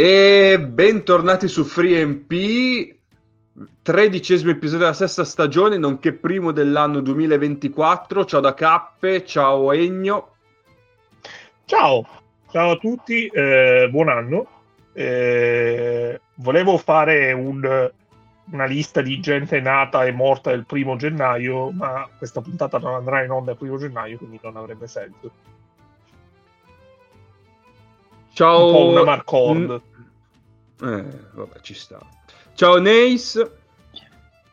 E bentornati su FreeMP, tredicesimo episodio della sesta stagione, nonché primo dell'anno 2024. Ciao da Cappe, ciao Egno. Ciao, ciao a tutti, eh, buon anno. Eh, volevo fare un, una lista di gente nata e morta il primo gennaio, ma questa puntata non andrà in onda il primo gennaio, quindi non avrebbe senso. Ciao. Un po' una Marcord. Eh, vabbè, ci sta. Ciao Neis.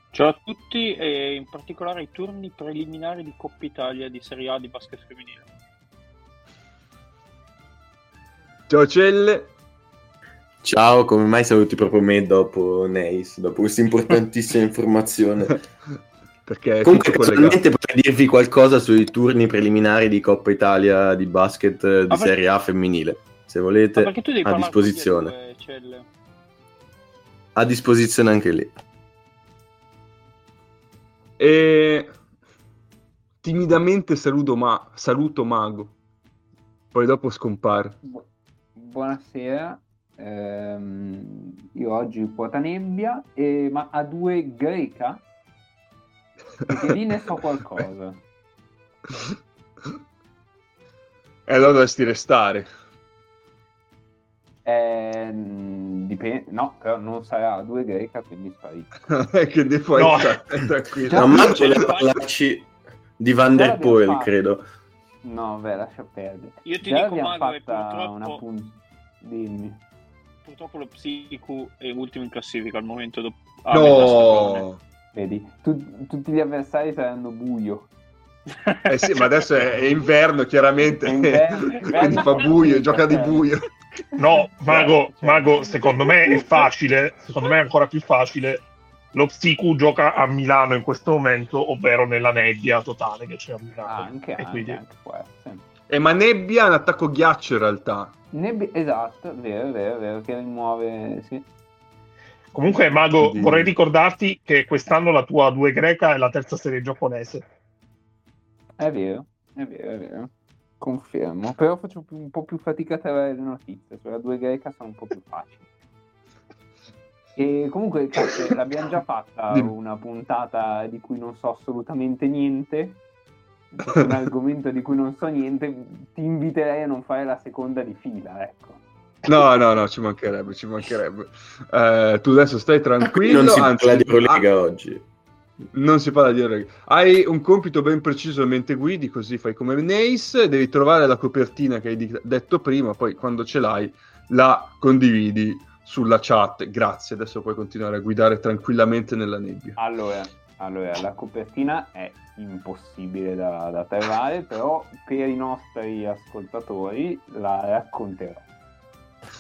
Ciao a tutti e in particolare i turni preliminari di Coppa Italia di Serie A di basket femminile. Ciao Celle. Ciao, come mai saluti proprio me dopo Neis, dopo questa importantissima informazione? Perché Comunque, personalmente potrei dirvi qualcosa sui turni preliminari di Coppa Italia di basket eh, di Ah, Serie A femminile. Se volete, Ma perché tu devi a disposizione. A disposizione anche lì. E timidamente saluto, ma... saluto Mago. Poi dopo scompare. Bu- buonasera, Ehm, io oggi quota nebbia, e- ma a due greca? Perché lì ne so qualcosa. E allora dovresti restare. Ehm, dipende, no, però non sarà a due greca, quindi sparito. che ne puoi No. stare tranquillo. Già- Ma c'è la- parlarci di Van der Poel, credo. No, beh, lascia perdere. Io ti Già dico, Mago, purtroppo, una pun- Dimmi. purtroppo lo Psiku è ultimo in classifica al momento. Dopo... a metà stagione. No. Vedi, tu- tutti gli avversari saranno buio. Eh sì, ma adesso è, è inverno, chiaramente. È inverno, Quindi fa buio, gioca di buio. No, Mago, Cioè, Mago, sì. secondo me è facile, secondo me è ancora più facile. Lo Psiku gioca a Milano in questo momento, ovvero nella nebbia totale che c'è a Milano. Anche, E anche, quindi- anche può essere. E ma nebbia è un attacco ghiaccio in realtà. Nebbia, esatto, è vero, è vero, vero, che rimuove, sì. Comunque, Mago, Quindi- vorrei ricordarti che quest'anno la tua 2 greca è la terza serie giapponese. È vero, è vero, è vero. Confermo, però faccio più- un po' più fatica a trovare le notizie, sulla due greca sono un po' più facili. E comunque, cazzo, l'abbiamo già fatta una puntata di cui non so assolutamente niente, un argomento di cui non so niente, ti inviterei a non fare la seconda di fila, ecco. No, no, no, ci mancherebbe, ci mancherebbe. Eh, tu adesso stai tranquillo, non si anzi, parla di Eurolega ah, oggi. Non si parla di Eurolega. Hai un compito ben preciso mentre guidi, così fai come Nace, devi trovare la copertina che hai di- detto prima, poi quando ce l'hai la condividi sulla chat. Grazie, adesso puoi continuare a guidare tranquillamente nella nebbia. Allora, allora, la copertina è impossibile da, da trovare, però per i nostri ascoltatori la racconterò.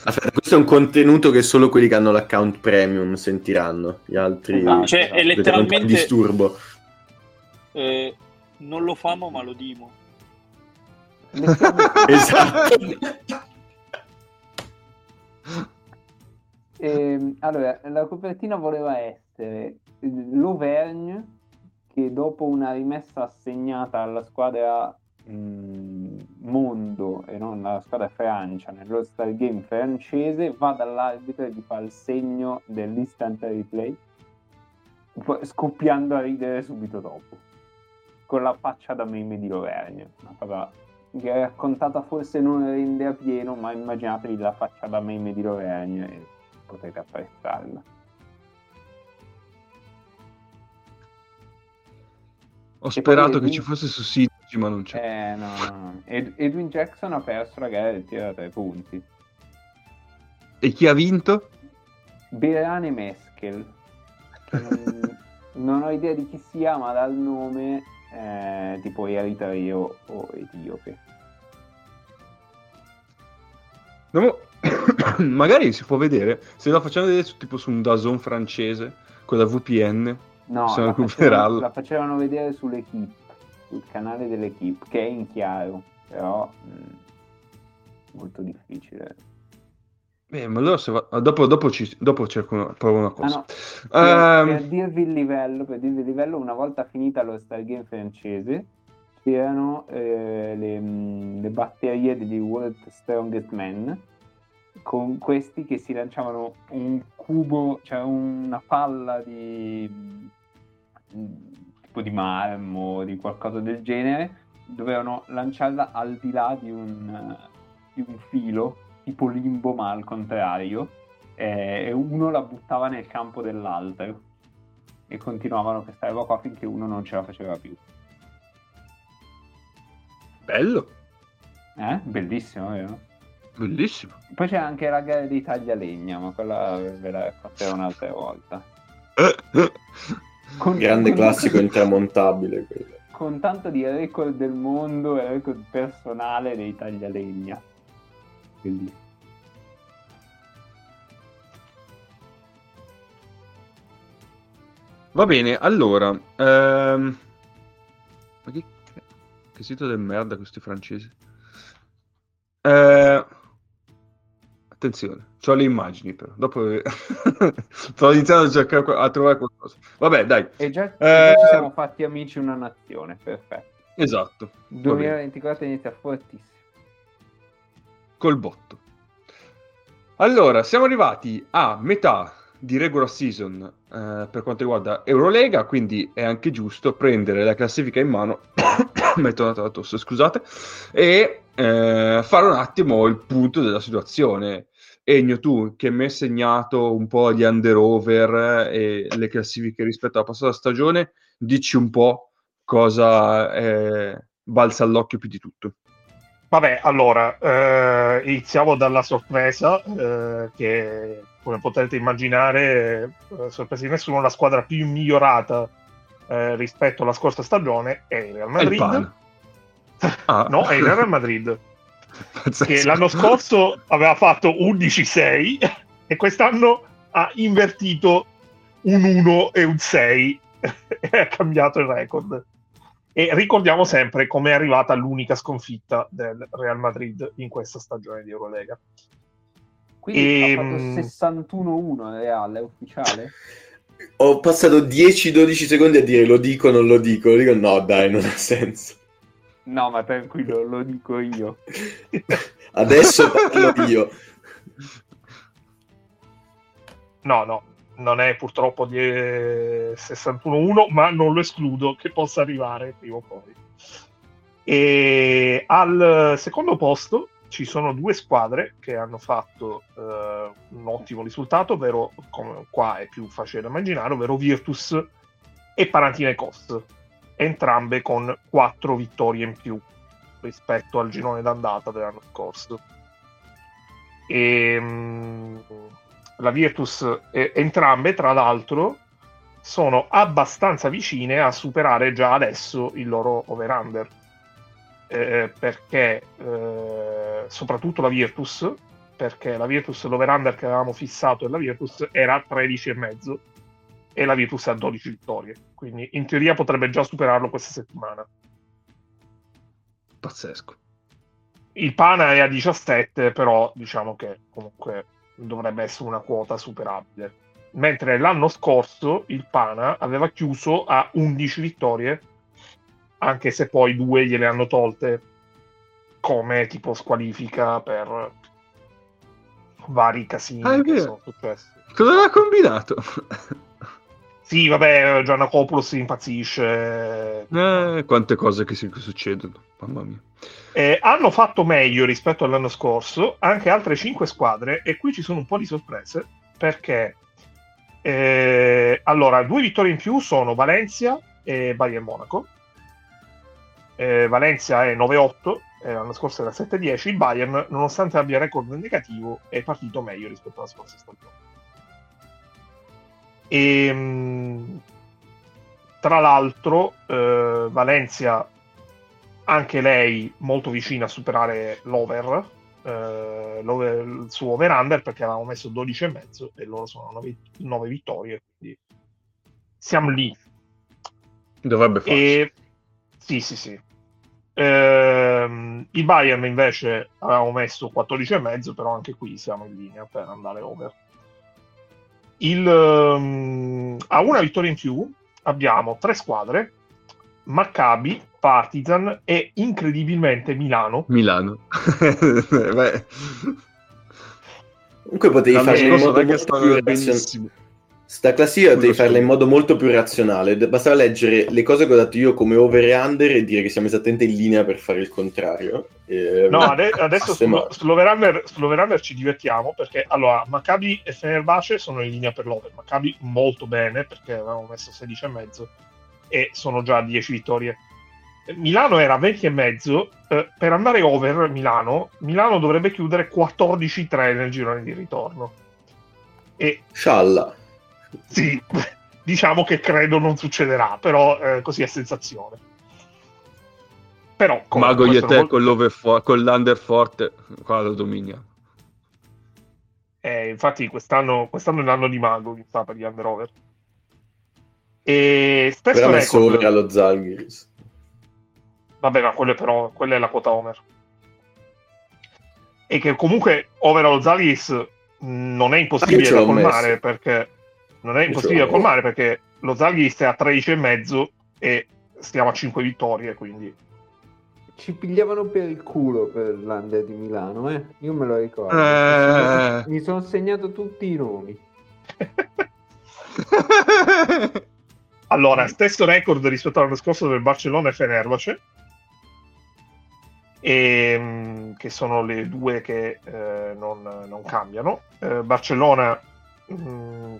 Aspetta, questo è un contenuto che solo quelli che hanno l'account premium sentiranno. Gli altri Esatto. Cioè, è vedranno un letteralmente disturbo. eh, non lo famo, ma lo dimo. esatto. Ehm, allora, la copertina voleva essere l'Auvergne che dopo una rimessa assegnata alla squadra mh, Mondo e non alla squadra Francia nell'All-Star Game francese va dall'arbitro e gli fa il segno dell'instant replay scoppiando a ridere subito dopo con la faccia da meme di L'Auvergne una cosa che raccontata forse non rende a pieno ma immaginatevi la faccia da meme di L'Auvergne e potete apprezzarla. Ho sperato poi che ci fosse su Ma non c'è. Eh, no, no. Ed- Edwin Jackson ha perso la gara del tiro da tre punti. E chi ha vinto? Berane Meskel. che Non, non ho idea di chi sia, ma dal nome eh, tipo eritreo o etiope. No, Magari si può vedere, se la facciamo vedere su, tipo su un Dazon francese, con la VPN. No, Possiamo la facevano, recuperarla. la facevano vedere sull'equipe, sul canale dell'equipe, che è in chiaro, però mh, molto difficile. Beh, ma allora se va... ah, dopo, dopo, ci... dopo cerco una... provo una Ah, cosa. no, Per, Ehm, per dirvi il livello, per dirvi il livello, una volta finita lo Star Game francese, c'erano eh, le, mh, le batterie degli World Strongest Men con questi che si lanciavano un cubo, cioè una palla di mm, tipo di marmo, di qualcosa del genere, dovevano lanciarla al di là di un, di un filo, tipo limbo ma al contrario, eh, e uno la buttava nel campo dell'altro e continuavano questa roba qua finché uno non ce la faceva più. Bello. Eh? Bellissimo, vero? Bellissimo. Poi c'è anche la gara di taglialegna, ma quella ve la racconterò un'altra volta. Con, Grande con, classico intramontabile. Quello. Con tanto di record del mondo e record personale dei taglialegna. Bellissimo. Va bene, allora... Ehm... Ma che, che sito del merda questi francesi? Attenzione, ho le immagini però. Dopo sto iniziando a cercare a trovare qualcosa. Vabbè, dai. E già, eh... ci siamo fatti amici una nazione, perfetto. Esatto. 2024 inizia fortissimo. Col botto. Allora, siamo arrivati a metà di regular season eh, per quanto riguarda Eurolega, quindi è anche giusto prendere la classifica in mano, mi è tornata la tosse, scusate, e eh, fare un attimo il punto della situazione. Egno, tu che mi hai segnato un po' di under-over e le classifiche rispetto alla passata stagione, dici un po' cosa eh, balza all'occhio più di tutto. Vabbè, allora, eh, iniziamo dalla sorpresa, eh, che come potete immaginare, eh, sorpresa di nessuno, la squadra più migliorata eh, rispetto alla scorsa stagione è il Real Madrid. Ah. no, è il Real Madrid. che l'anno scorso aveva fatto 11-6 e quest'anno ha invertito un 1 e un 6 e ha cambiato il record. E ricordiamo sempre come è arrivata l'unica sconfitta del Real Madrid in questa stagione di Eurolega. Quindi e... ha fatto 61-1 Real, è ufficiale? Ho passato 10-12 secondi a dire lo dico o non lo dico. Lo dico no, dai, non ha senso. No, ma tranquillo, lo dico io. Adesso parlo io. No, no, non è purtroppo di 61-1, ma non lo escludo che possa arrivare prima o poi. E al secondo posto ci sono due squadre che hanno fatto eh, un ottimo risultato, ovvero, come qua è più facile da immaginare, ovvero Virtus e Panathinaikos entrambe con quattro vittorie in più rispetto al girone d'andata dell'anno scorso. E, mh, la Virtus, eh, entrambe, tra l'altro, sono abbastanza vicine a superare già adesso il loro over-under. Eh, perché eh, soprattutto la Virtus, perché la Virtus, l'over-under che avevamo fissato della Virtus era 13,5 e la Virtus ha 12 vittorie. Quindi in teoria potrebbe già superarlo questa settimana. Pazzesco. Il Pana è a 17, però diciamo che comunque dovrebbe essere una quota superabile. Mentre l'anno scorso il Pana aveva chiuso a 11 vittorie, anche se poi due gliele hanno tolte come tipo squalifica per vari casini ah, che sono successi. Cosa aveva combinato? Sì, vabbè, Giannacopoulos impazzisce. Eh, quante cose che, si, succedono, mamma mia. Eh, hanno fatto meglio rispetto all'anno scorso anche altre 5 squadre e qui ci sono un po' di sorprese perché eh, allora, due vittorie in più sono Valencia e Bayern Monaco. Eh, Valencia è 9-8, eh, l'anno scorso era 7-10. Il Bayern, nonostante abbia record negativo, è partito meglio rispetto alla scorsa stagione. E, ehm, tra l'altro, eh, Valencia, anche lei molto vicina a superare l'over, eh, l'over il suo over-under perché avevamo messo 12,5 e loro sono 9, 9 vittorie. Quindi siamo lì. Dovrebbe farsi. Sì, sì, sì. Eh, il Bayern invece avevamo messo 14,5, però anche qui siamo in linea per andare over. Il, um, a una vittoria in più abbiamo tre squadre, Maccabi, Partizan e incredibilmente Milano. Milano. Comunque potevi farla in modo molto più razionale. Sta classifica devi farla scusa. in modo molto più razionale. Bastava leggere le cose che ho dato io come over e under e dire che siamo esattamente in linea per fare il contrario. E- No, ade- adesso Sembra- sullo- sull'over-under, sull'over-under ci divertiamo perché allora Maccabi e Fenerbahce sono in linea per l'over. Maccabi molto bene perché avevamo messo 16,5 e sono già a 10 vittorie. Milano era 20,5 eh, per andare over Milano, Milano dovrebbe chiudere 14-3 nel girone di ritorno. E Scialla. Sì, diciamo che credo non succederà, però eh, così è sensazione. Però come- Mago questo te non- con, l'under forte, qua lo dominia. Eh, infatti quest'anno, quest'anno è l'anno di Mago mi sa, per gli under over. E stesso Però messo record, over allo Zalgiris. vabbè, ma quello è però quella è la quota Homer. E che comunque over allo Zagis non è Ah, impossibile da colmare messo. perché non è impossibile colmare perché lo Zagis è a 13,5 e stiamo a 5 vittorie, quindi Ci pigliavano per il culo per l'Under di Milano, eh? Io me lo ricordo. Eh. Mi sono segnato tutti i nomi. Allora, stesso record rispetto all'anno scorso del Barcellona e Fenerbahce, ehm, che sono le due che eh, non, non cambiano. Eh, Barcellona mh,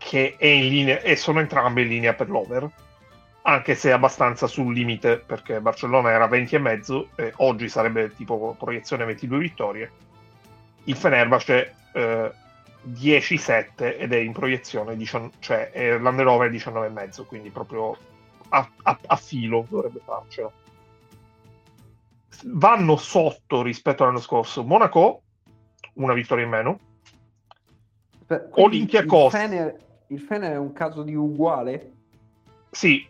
che è in linea, e sono entrambe in linea per l'over, anche se abbastanza sul limite, perché Barcellona era 20 e mezzo oggi sarebbe tipo proiezione 22 vittorie. Il Fenerbahce eh, 10-7 ed è in proiezione, dician- cioè è l'underover è 19,5, quindi proprio a, a- a filo dovrebbe farcela. Vanno sotto rispetto all'anno scorso Monaco, una vittoria in meno, Olympiacos. Il Fener, il Fener è un caso di uguale? sì,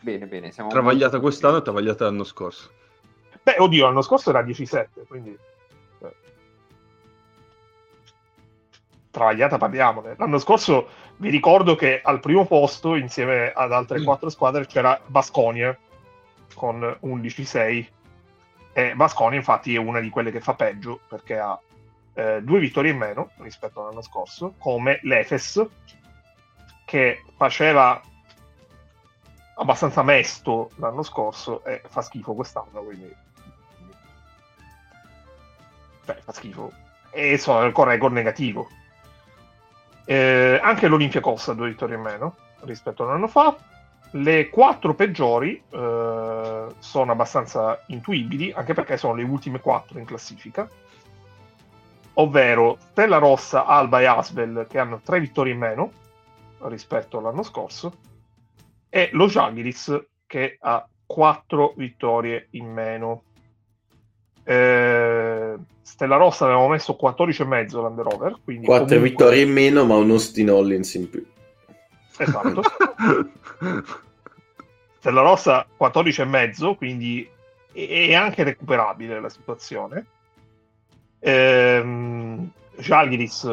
Bene, bene, siamo travagliata molto quest'anno e travagliata l'anno scorso. beh oddio, l'anno scorso era 10-7, quindi eh. travagliata parliamone. L'anno scorso vi ricordo che al primo posto, insieme ad altre Mm. quattro squadre, c'era Basconia con 11-6. E Basconia, infatti, è una di quelle che fa peggio perché ha eh, due vittorie in meno rispetto all'anno scorso, come l'Efes, che faceva abbastanza mesto l'anno scorso e fa schifo quest'anno, quindi cioè, fa schifo. E sono con record negativo. Eh, anche l'Olympiacos ha due vittorie in meno rispetto a un anno fa. Le quattro peggiori eh, sono abbastanza intuibili, anche perché sono le ultime quattro in classifica, ovvero Stella Rossa, Alba e Asbel, che hanno tre vittorie in meno rispetto all'anno scorso, e lo Žalgiris, che ha quattro vittorie in meno. Eh, Stella Rossa avevamo messo 14,5 l'under over, quindi 4 comunque- vittorie in meno, ma un Austin Hollins in più. Esatto. Stella Rossa 14,5, quindi è anche recuperabile la situazione. Ehm, Žalgiris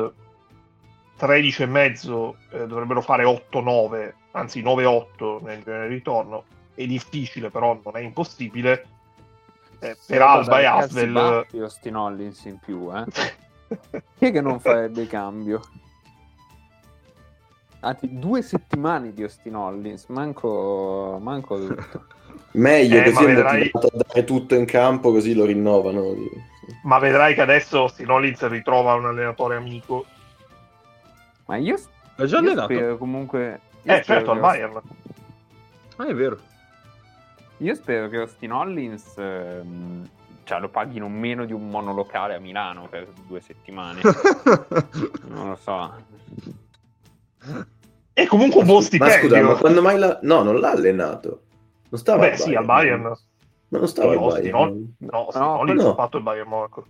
13,5 eh, dovrebbero fare 8-9, anzi 9-8 nel nel ritorno. È difficile, però non è impossibile. Eh, Sì, per Alba e Asvel baffi Austin Hollins in più, eh? Chi è che non farebbe cambio? Anzi, due settimane di Austin Hollins, manco, manco tutto. Meglio Eh, così ma vedrai- a dare tutto in campo, così lo rinnovano. Ma vedrai che adesso Stinolins ritrova un allenatore amico. Ma io, È già io allenato? spero comunque... io Eh, spero certo, al Bayern. Ah, è vero. Io spero che Austin Hollins ehm, cioè, lo paghino meno di un monolocale a Milano per due settimane. non lo so. E comunque un buon Ma stipendio. scusa, ma quando mai l'ha... No, non l'ha allenato. Non stava Beh, sì, al Bayern. Ma non stava al Austin Bayern. No, No, Stinolins no. ha fatto il Bayern Monaco.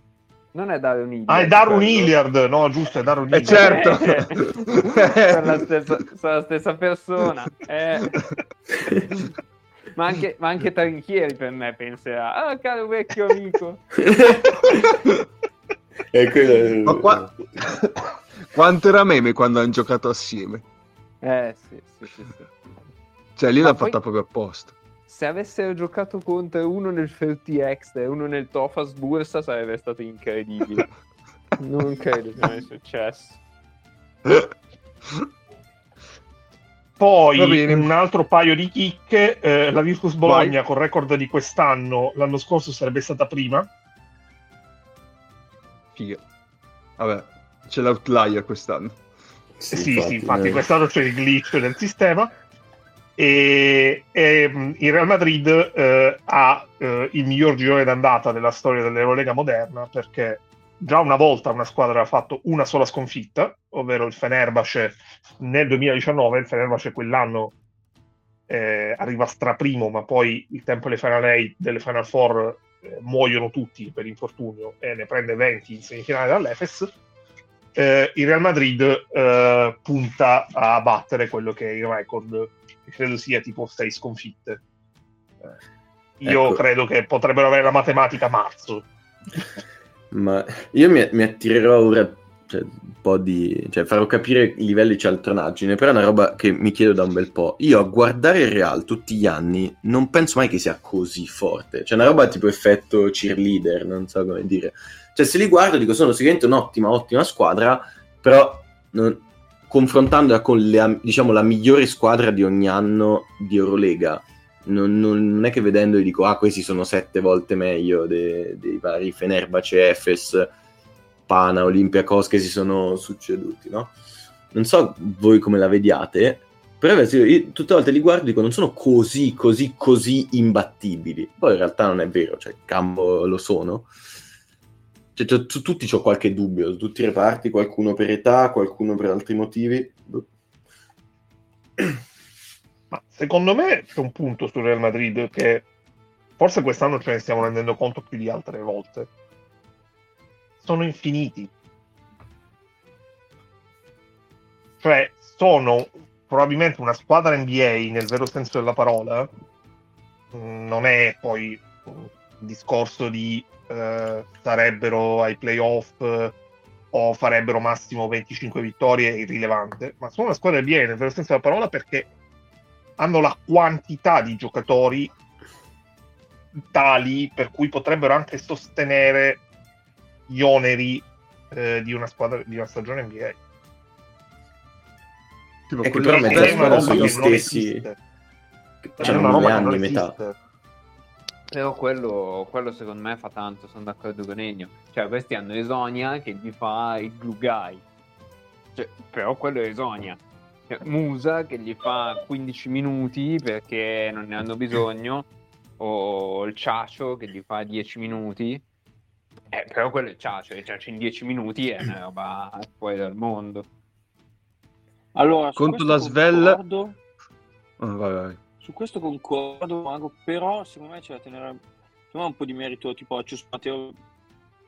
Non è Darren Hilliard. Ah, è Darun. Hilliard. No, giusto, è Darun Eh, Hilliard. certo. sono, la stessa, sono la stessa persona. Eh. Ma anche, ma anche Trinchieri per me penserà, ah caro vecchio amico. E quello- Ma qua... Quanto era meme quando hanno giocato assieme? Eh sì, sì, sì. sì. Cioè, lì Ma l'ha poi- fatta proprio apposta. Se avessero giocato contro uno nel Ferti Extra e uno nel Tofas Bursa sarebbe stato incredibile. non credo che mai successo. Poi un altro paio di chicche, eh, la Virtus Bologna Vai. col record di quest'anno, l'anno scorso sarebbe stata prima. Figa. Vabbè, c'è l'outlier quest'anno. Sì, sì, infatti, eh. quest'anno c'è il glitch del sistema. E, e, mh, il Real Madrid eh, ha eh, il miglior girone d'andata della storia dell'Eurolega moderna perché già una volta una squadra ha fatto una sola sconfitta, ovvero il Fenerbahce nel 2019. Il Fenerbahce quell'anno eh, arriva straprimo, ma poi il tempo delle Final 8, delle Final Four eh, muoiono tutti per infortunio e ne prende 20 in semifinale dall'Efes eh, il Real Madrid eh, punta a battere quello che è il record, che credo sia tipo 6 sconfitte. Eh, io Ecco. credo che potrebbero avere la matematica a marzo. Ma io mi, mi attirerò ora cioè, un po' di... cioè farò capire i livelli cialtronaggine, però è una roba che mi chiedo da un bel po'. Io a guardare il Real tutti gli anni non penso mai che sia così forte. Cioè una roba tipo effetto cheerleader, non so come dire. Cioè se li guardo dico sono sicuramente un'ottima, ottima squadra, però non- confrontandola con le- diciamo, la migliore squadra di ogni anno di Eurolega, non, non- è che vedendoli dico ah questi sono sette volte meglio de- dei vari Fenerbahce, Efes, Pana, Olympiacos che si sono succeduti, no? Non so voi come la vediate, però io, tutte le volte li guardo e dico non sono così, così, così imbattibili. Poi in realtà non è vero, cioè campo lo sono. Cioè, tu- su tutti ho qualche dubbio, su tutti i reparti, qualcuno per età, qualcuno per altri motivi. Ma secondo me c'è un punto sul Real Madrid che forse quest'anno ce ne stiamo rendendo conto più di altre volte. Sono infiniti. Cioè, sono probabilmente una squadra NBA nel vero senso della parola. Non è poi discorso di eh, sarebbero ai playoff eh, o farebbero massimo 25 vittorie, è irrilevante, ma sono una squadra NBA nel vero senso della parola perché hanno la quantità di giocatori tali per cui potrebbero anche sostenere gli oneri eh, di una squadra di una stagione NBA. Tipo È che quello- però una squadra sono che gli non stessi. esiste. È C'hanno una mille roba che anni, non metà. esiste. Però quello, quello secondo me fa tanto, sono d'accordo con Ennio. Cioè, questi hanno Esonia che gli fa il glue guy. Cioè, però quello è Esonia. Cioè, Musa che gli fa 15 minuti perché non ne hanno bisogno. O il Ciacio che gli fa 10 minuti. Eh, però quello è il Ciacio. Il Ciacio in 10 minuti è una roba fuori dal mondo. Allora, Contro la Svel- concordo- Ah, vai, vai. Su questo concordo, Mago, però secondo me c'è da tenere un po' di merito tipo a Cius Matteo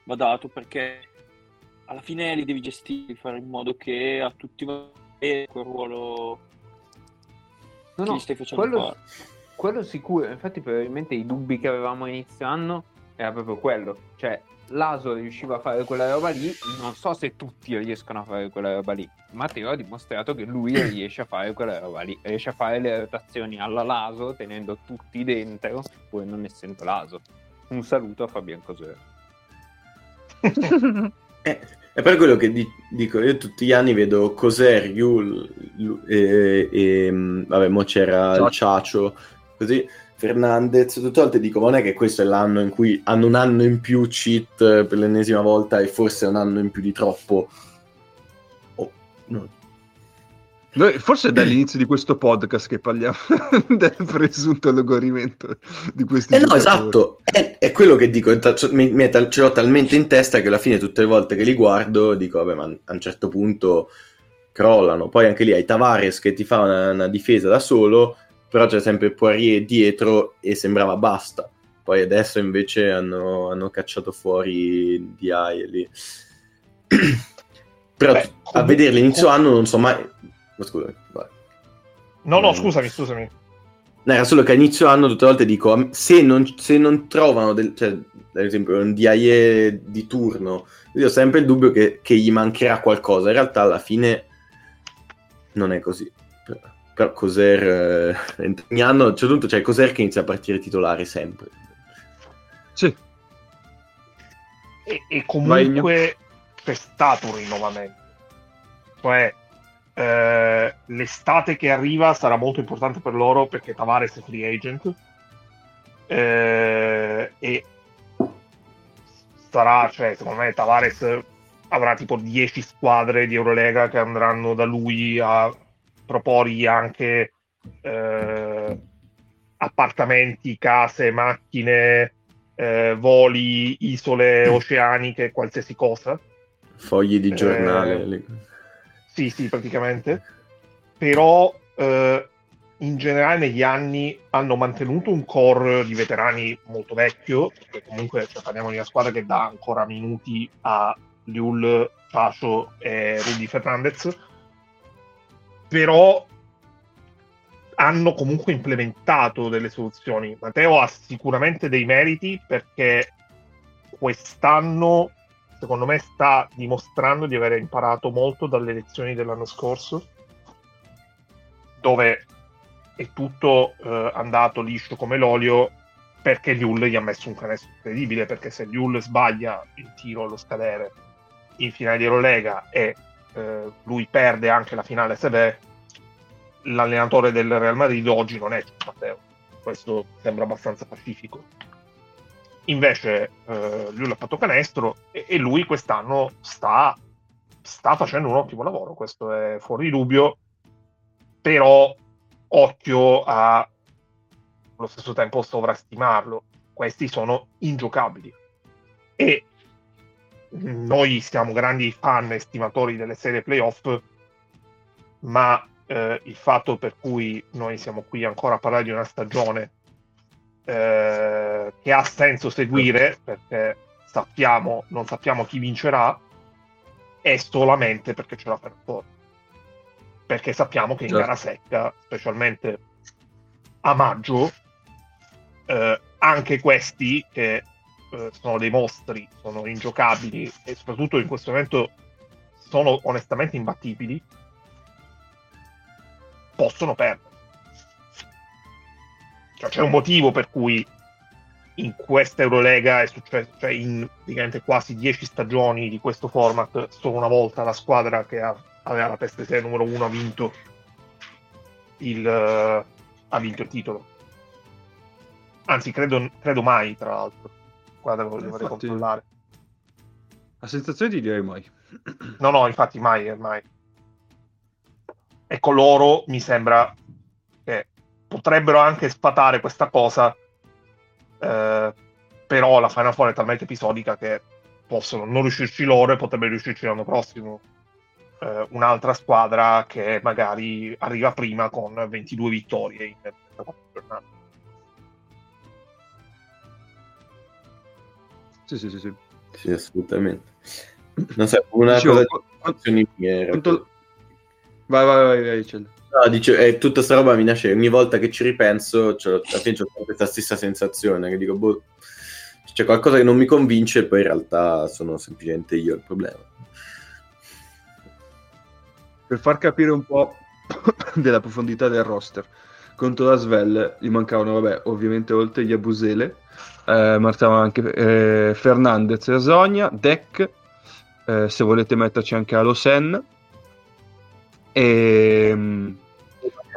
va dato perché alla fine li devi gestire, fare in modo che a tutti quel ruolo No, che no, stai facendo quello, quello sicuro. Infatti, probabilmente i dubbi che avevamo inizio anno era proprio quello. Cioè, Laso riusciva a fare quella roba lì. Non so se tutti riescono a fare quella roba lì. Matteo ha dimostrato che lui riesce a fare quella roba lì. Riesce a fare le rotazioni alla Laso tenendo tutti dentro, pur non essendo Laso. Un saluto a Fabian Cosero. Eh, è per quello che di- dico, io tutti gli anni vedo Coser, Yul, e, e, mh, vabbè, mo c'era il Ciacio, così Fernandez, tutte le volte dico, ma non è che questo è l'anno in cui hanno un anno in più cheat eh, per l'ennesima volta e forse un anno in più di troppo. Oh, no. Noi, forse è dall'inizio di questo podcast che parliamo del presunto logorimento di questi Eh no, esatto, è, è quello che dico, mi- mi tal- ce l'ho talmente in testa che alla fine tutte le volte che li guardo dico, vabbè, ma a un certo punto crollano. Poi anche lì hai Tavares che ti fa una, una difesa da solo, però c'è sempre Poirier dietro e sembrava basta. Poi adesso invece hanno, hanno cacciato fuori DI e lì. però Beh, a vederli inizio anno non so mai... Ma scusa, vai. No, no, Mm. scusami, scusami. No, era solo che a inizio anno tutte le volte dico, se non, se non trovano, del, cioè, ad esempio, un DIE di turno, io ho sempre il dubbio che, che gli mancherà qualcosa. In realtà alla fine non è così. Però Coser, eh, ogni anno, a un certo punto c'è Coser che inizia a partire titolare sempre. Sì, e, e comunque c'è stato un rinnovamento. Cioè, eh, l'estate che arriva sarà molto importante per loro perché Tavares è free agent eh, e sarà, cioè, secondo me Tavares avrà tipo 10 squadre di Eurolega che andranno da lui a proporgli anche eh, appartamenti, case, macchine, eh, voli, isole oceaniche, qualsiasi cosa. Fogli di giornale. Eh, sì, sì, praticamente. Però eh, in generale negli anni hanno mantenuto un core di veterani molto vecchio, perché comunque cioè, parliamo di una squadra che dà ancora minuti a Liul, Fascio e Rudy Fernandez, però hanno comunque implementato delle soluzioni. Matteo ha sicuramente dei meriti perché quest'anno, secondo me, sta dimostrando di aver imparato molto dalle lezioni dell'anno scorso, dove è tutto eh, andato liscio come l'olio perché Liul gli ha messo un canestro incredibile, perché se Liul sbaglia il tiro allo scadere in finale di Eurolega e eh, lui perde anche la finale SB, l'allenatore del Real Madrid oggi non è Matteo. Questo sembra abbastanza pacifico. Invece eh, lui l'ha fatto canestro e, e lui quest'anno sta, sta, facendo un ottimo lavoro, questo è fuori dubbio, però occhio a allo stesso tempo sovrastimarlo. Questi sono ingiocabili. E noi siamo grandi fan e stimatori delle serie playoff, ma eh, il fatto per cui noi siamo qui ancora a parlare di una stagione eh, che ha senso seguire perché sappiamo, non sappiamo chi vincerà è solamente perché ce l'ha per fuori perché sappiamo che in certo. gara secca specialmente a maggio eh, anche questi che eh, sono dei mostri sono ingiocabili e soprattutto in questo momento sono onestamente imbattibili possono perdere. Cioè, c'è un motivo per cui in questa Eurolega è successo, cioè in quasi dieci stagioni di questo format, solo una volta la squadra che ha, aveva la peste 6 numero 1 ha vinto il, uh, ha vinto il titolo. Anzi, credo, credo mai, tra l'altro. Guarda, lo dovrei controllare. La sensazione di direi mai. No, no, infatti mai, mai. Ecco, loro mi sembra che potrebbero anche sfatare questa cosa, eh, però la Final Four è talmente episodica che possono non riuscirci loro e potrebbe riuscirci l'anno prossimo. Eh, un'altra squadra che magari arriva prima con 22 vittorie in 34 giornate. Sì, sì, sì, sì. Sì, assolutamente. Non so, una Dicevo, cosa di quanto, quanto, Vai, vai, vai, vai Cel. No, dice, eh, tutta sta roba mi nasce ogni volta che ci ripenso, cioè, alla fine ho questa stessa sensazione, che dico, boh, c'è qualcosa che non mi convince e poi in realtà sono semplicemente io il problema. Per far capire un po' della profondità del roster, contro la Svel gli mancavano, vabbè, ovviamente oltre gli Abusele, eh, mancavano anche eh, Fernandez e Asonia, Deck, eh, se volete metterci anche Alosen, e ehm,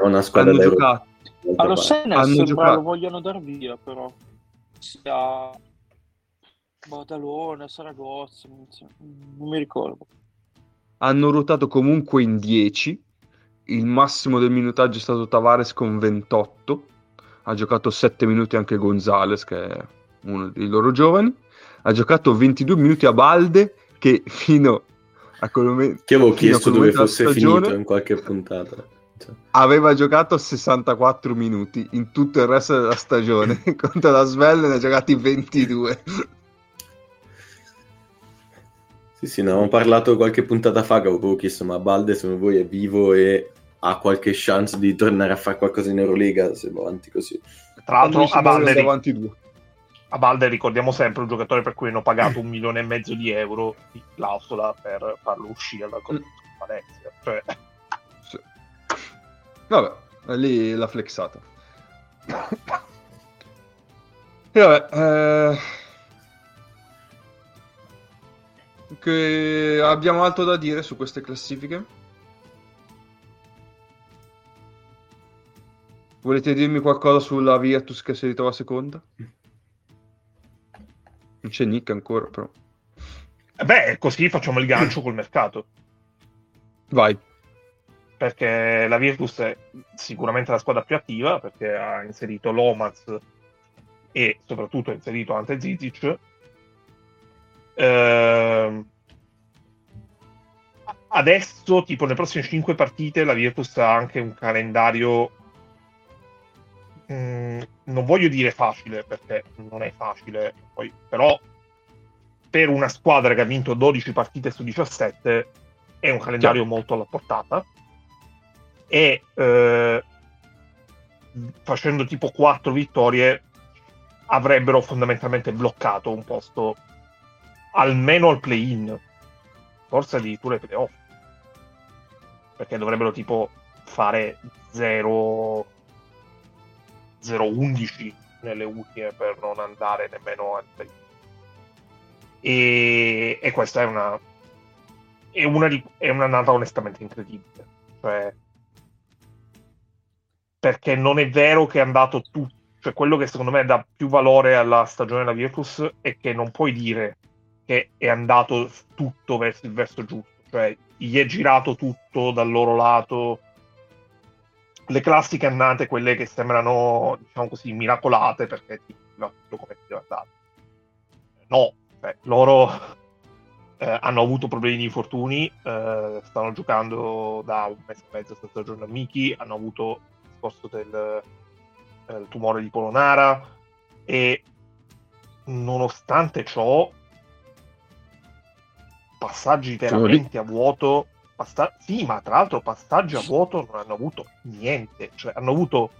una squadra hanno giocato allo Senna sembra giocato... lo vogliono dar via però. Sia Badalona, Saragozza non mi ricordo. Hanno ruotato comunque in 10 il massimo del minutaggio è stato Tavares con 28 ha giocato 7 minuti anche Gonzales che è uno dei loro giovani ha giocato 22 minuti a Balde che fino a quel momento, che avevo chiesto dove fosse stagione, finito in qualche puntata. Cioè. Aveva giocato 64 minuti in tutto il resto della stagione. Contro la Svel ne ha giocati 22. Sì, sì, ne avevamo parlato qualche puntata fa che avevo chiesto, ma Balde secondo voi è vivo e ha qualche chance di tornare a fare qualcosa in Eurolega se va avanti così? Tra l'altro a Balde, avanti due a Balde ricordiamo sempre un giocatore per cui hanno pagato un milione e mezzo di euro di clausola per farlo uscire dal con Valencia. Cioè... Sì. Vabbè, lì l'ha flexata. e vabbè, eh... che abbiamo altro da dire su queste classifiche? Volete dirmi qualcosa sulla Virtus che si ritrova seconda? Non c'è Nick ancora, però. Beh, così facciamo il gancio col mercato. Vai. Perché la Virtus è sicuramente la squadra più attiva, perché ha inserito Lomaz e soprattutto ha inserito Ante Zizic. Ehm, adesso, tipo, nelle prossime 5 partite, la Virtus ha anche un calendario. Mm, non voglio dire facile perché non è facile, poi, però per una squadra che ha vinto 12 partite su 17 è un calendario molto alla portata. E eh, facendo tipo 4 vittorie avrebbero fondamentalmente bloccato un posto almeno al play-in. Forse addirittura ai playoff. Perché dovrebbero tipo fare 0 0-11 nelle ultime per non andare nemmeno al play-in e, e questa è una è una di- è un'annata onestamente incredibile cioè perché non è vero che è andato tutto cioè quello che secondo me dà più valore alla stagione della Virtus è che non puoi dire che è andato tutto verso il verso giusto cioè gli è girato tutto dal loro lato le classiche annate quelle che sembrano diciamo così miracolate perché ti va tutto come deve andare no cioè, loro eh, hanno avuto problemi di infortuni, eh, stanno giocando da un mese e mezzo senza giorno amici, hanno avuto il discorso del eh, tumore di polonara e nonostante ciò passaggi veramente a vuoto passa- sì ma tra l'altro passaggi a vuoto non hanno avuto niente cioè hanno avuto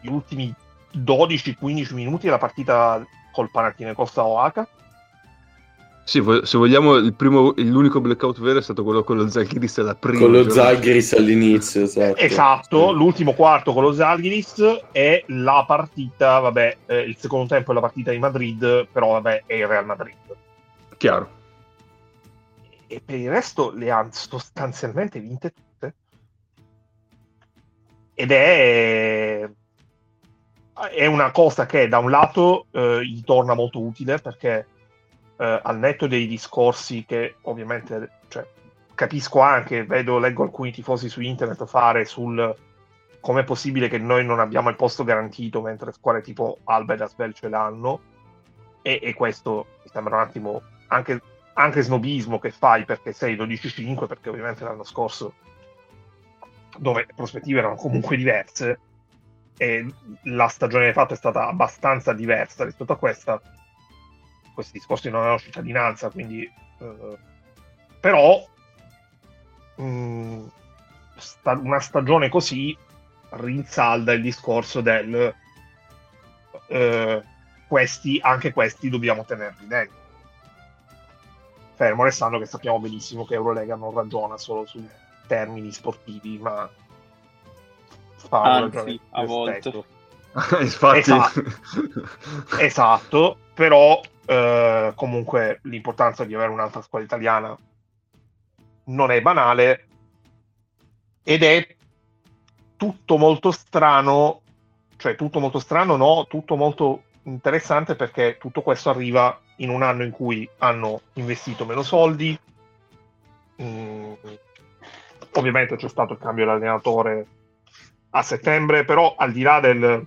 gli ultimi 12-15 minuti della partita col Panathinaikos a Oaxaca Sì, se vogliamo, il primo, l'unico blackout vero è stato quello con lo Zaghiris alla prima. Con lo. Zagris all'inizio, esatto. Esatto, l'ultimo quarto con lo Zalgiris è la partita, vabbè, eh, il secondo tempo è la partita di Madrid, però vabbè, è il Real Madrid. Chiaro. E per il resto le ha sostanzialmente vinte tutte. Ed è, è una cosa che da un lato eh, gli torna molto utile perché eh, al netto dei discorsi che ovviamente cioè, capisco anche, vedo, leggo alcuni tifosi su internet fare sul come è possibile che noi non abbiamo il posto garantito mentre squadre tipo Alba e Asbel ce l'hanno e, e questo mi sembra un attimo anche, anche snobismo che fai perché sei 12-5 perché ovviamente l'anno scorso dove le prospettive erano comunque diverse e la stagione fatta è stata abbastanza diversa rispetto a questa questi discorsi non hanno cittadinanza quindi eh, però mh, sta- una stagione così rinsalda il discorso del eh, questi, anche questi dobbiamo tenerli dentro. Fermo restando che sappiamo benissimo che Eurolega non ragiona solo su termini sportivi, ma fa Anzi, a volte. Infatti, Esatto. Esatto, però eh, comunque l'importanza di avere un'altra squadra italiana non è banale ed è tutto molto strano, cioè tutto molto strano, no, tutto molto interessante perché tutto questo arriva in un anno in cui hanno investito meno soldi. Mm, ovviamente c'è stato il cambio dell'allenatore a settembre, però al di là del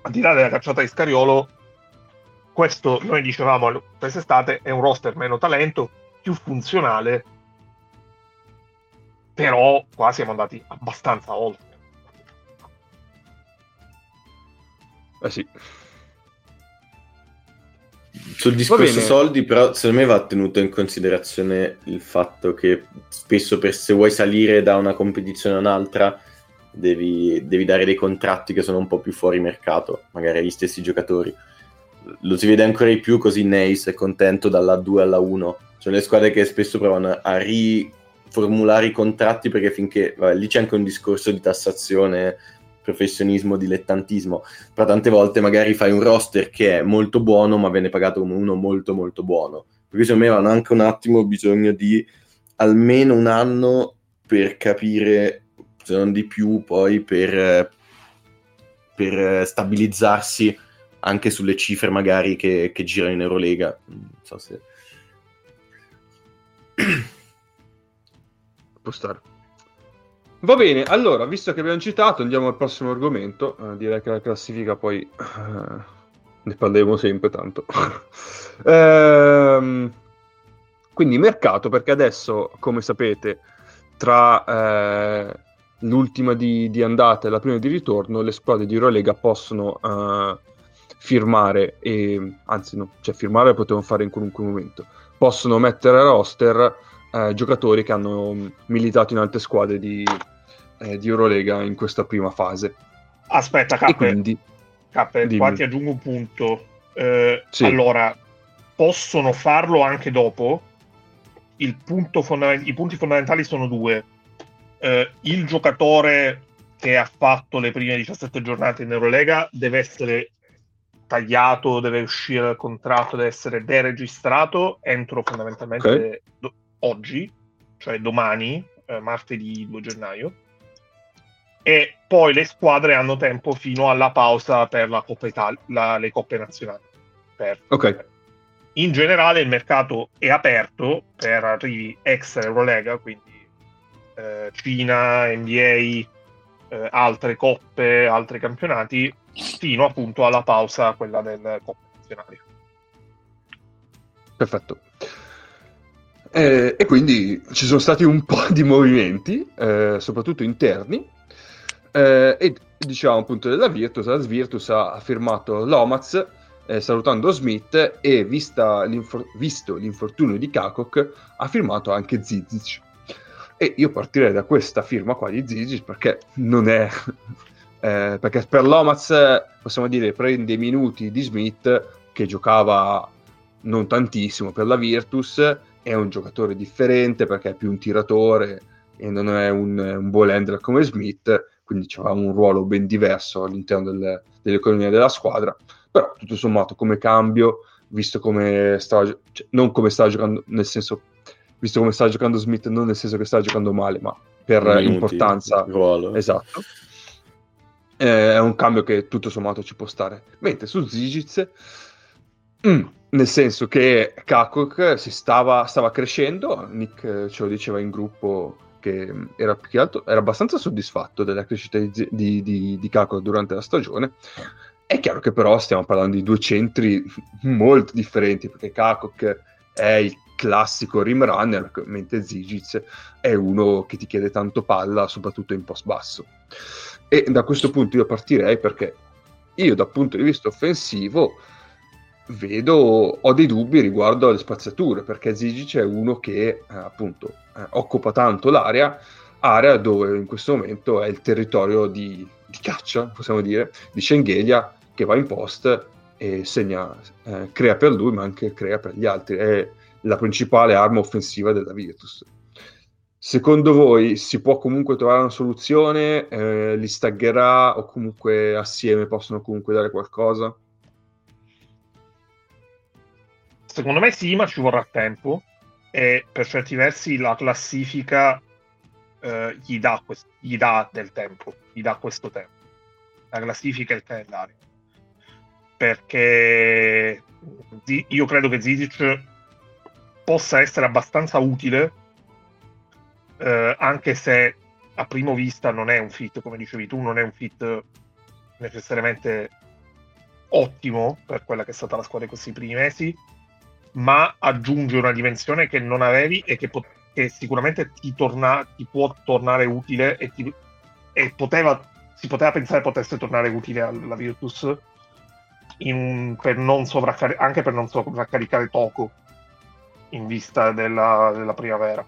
al di là della cacciata di Scariolo, questo noi dicevamo quest'estate è un roster meno talento, più funzionale, però qua siamo andati abbastanza oltre. Eh sì. Sul discorso soldi, però, secondo me va tenuto in considerazione il fatto che spesso per se vuoi salire da una competizione a un'altra devi, devi dare dei contratti che sono un po' più fuori mercato, magari agli stessi giocatori. Lo si vede ancora di più così Neis è contento dalla 2 alla 1. Sono le squadre che spesso provano a ri- formulare i contratti perché finché vabbè, lì c'è anche un discorso di tassazione professionismo, dilettantismo, però tante volte magari fai un roster che è molto buono ma viene pagato come uno molto molto buono. Perché secondo me hanno anche un attimo bisogno di almeno un anno per capire, se non di più, poi per, per stabilizzarsi anche sulle cifre magari che, che girano in Eurolega. Non so se... Può stare. Va bene, allora, visto che abbiamo citato, andiamo al prossimo argomento. Uh, direi che la classifica poi uh, ne parleremo sempre tanto. ehm, quindi mercato, perché adesso, come sapete, tra eh, l'ultima di, di, andata e la prima di ritorno, le squadre di Eurolega possono uh, firmare, e, anzi no, cioè firmare potevano fare in qualunque momento, possono mettere a roster eh, giocatori che hanno militato in altre squadre di, eh, di Eurolega in questa prima fase. Aspetta, Cappe, quindi, Cappe qua ti aggiungo un punto. Eh, sì. Allora, possono farlo anche dopo. Fondament- I punti fondamentali sono due. Eh, il giocatore che ha fatto le prime 17 giornate in Eurolega deve essere tagliato, deve uscire dal contratto, deve essere deregistrato entro fondamentalmente okay. do- oggi, cioè domani, eh, martedì 2 gennaio. E poi le squadre hanno tempo fino alla pausa per la Coppa Italia, la, le coppe nazionali. Per, ok. In generale il mercato è aperto per arrivi extra Eurolega, quindi eh, Cina, NBA, eh, altre coppe, altri campionati, fino appunto alla pausa, quella del Coppa Nazionale. Perfetto. Eh, e quindi ci sono stati un po' di movimenti, eh, soprattutto interni, eh, e diciamo appunto della Virtus, la Virtus ha firmato Lomax eh, salutando Smith e l'infor- visto l'infortunio di Kakok ha firmato anche Zizic. E io partirei da questa firma qua di Zizic perché non è... Eh, perché per Lomax possiamo dire prende i minuti di Smith che giocava non tantissimo per la Virtus è un giocatore differente perché è più un tiratore e non è un, un ball handler come Smith, quindi aveva un ruolo ben diverso all'interno del, dell'economia della squadra, però tutto sommato come cambio, visto come stava, cioè, non come stava giocando, nel senso, visto come stava giocando Smith, non nel senso che stava giocando male, ma per Minuti, importanza, ruolo. esatto. Eh, è un cambio che tutto sommato ci può stare. Mentre su Zigic, mm, nel senso che Kakok si stava, stava crescendo, Nick eh, ce lo diceva in gruppo che era più che altro era abbastanza soddisfatto della crescita di, di, di, di Kakok durante la stagione. È chiaro che però stiamo parlando di due centri molto differenti, perché Kakok è il classico rim runner, mentre Zigic è uno che ti chiede tanto palla, soprattutto in post basso. E da questo punto io partirei perché io dal punto di vista offensivo vedo, ho dei dubbi riguardo alle spazzature, perché Zigic è uno che eh, appunto eh, occupa tanto l'area, area dove in questo momento è il territorio di, di caccia, possiamo dire, di Schengelia, che va in post e segna, eh, crea per lui, ma anche crea per gli altri. È la principale arma offensiva della Virtus. Secondo voi si può comunque trovare una soluzione? Eh, li staggerà o comunque assieme possono comunque dare qualcosa? Secondo me sì, ma ci vorrà tempo e per certi versi la classifica eh, gli, dà quest- gli, dà del tempo, gli dà questo tempo. La classifica e il calendario. Perché io credo che Zizic possa essere abbastanza utile, eh, anche se a primo vista non è un fit, come dicevi tu, non è un fit necessariamente ottimo per quella che è stata la squadra in questi primi mesi ma aggiunge una dimensione che non avevi e che, pot- che sicuramente ti, torna- ti, può tornare utile e, ti- e poteva, si poteva pensare potesse tornare utile alla Virtus in, per sovraccar- anche per non sovraccaricare Toco in vista della, della primavera.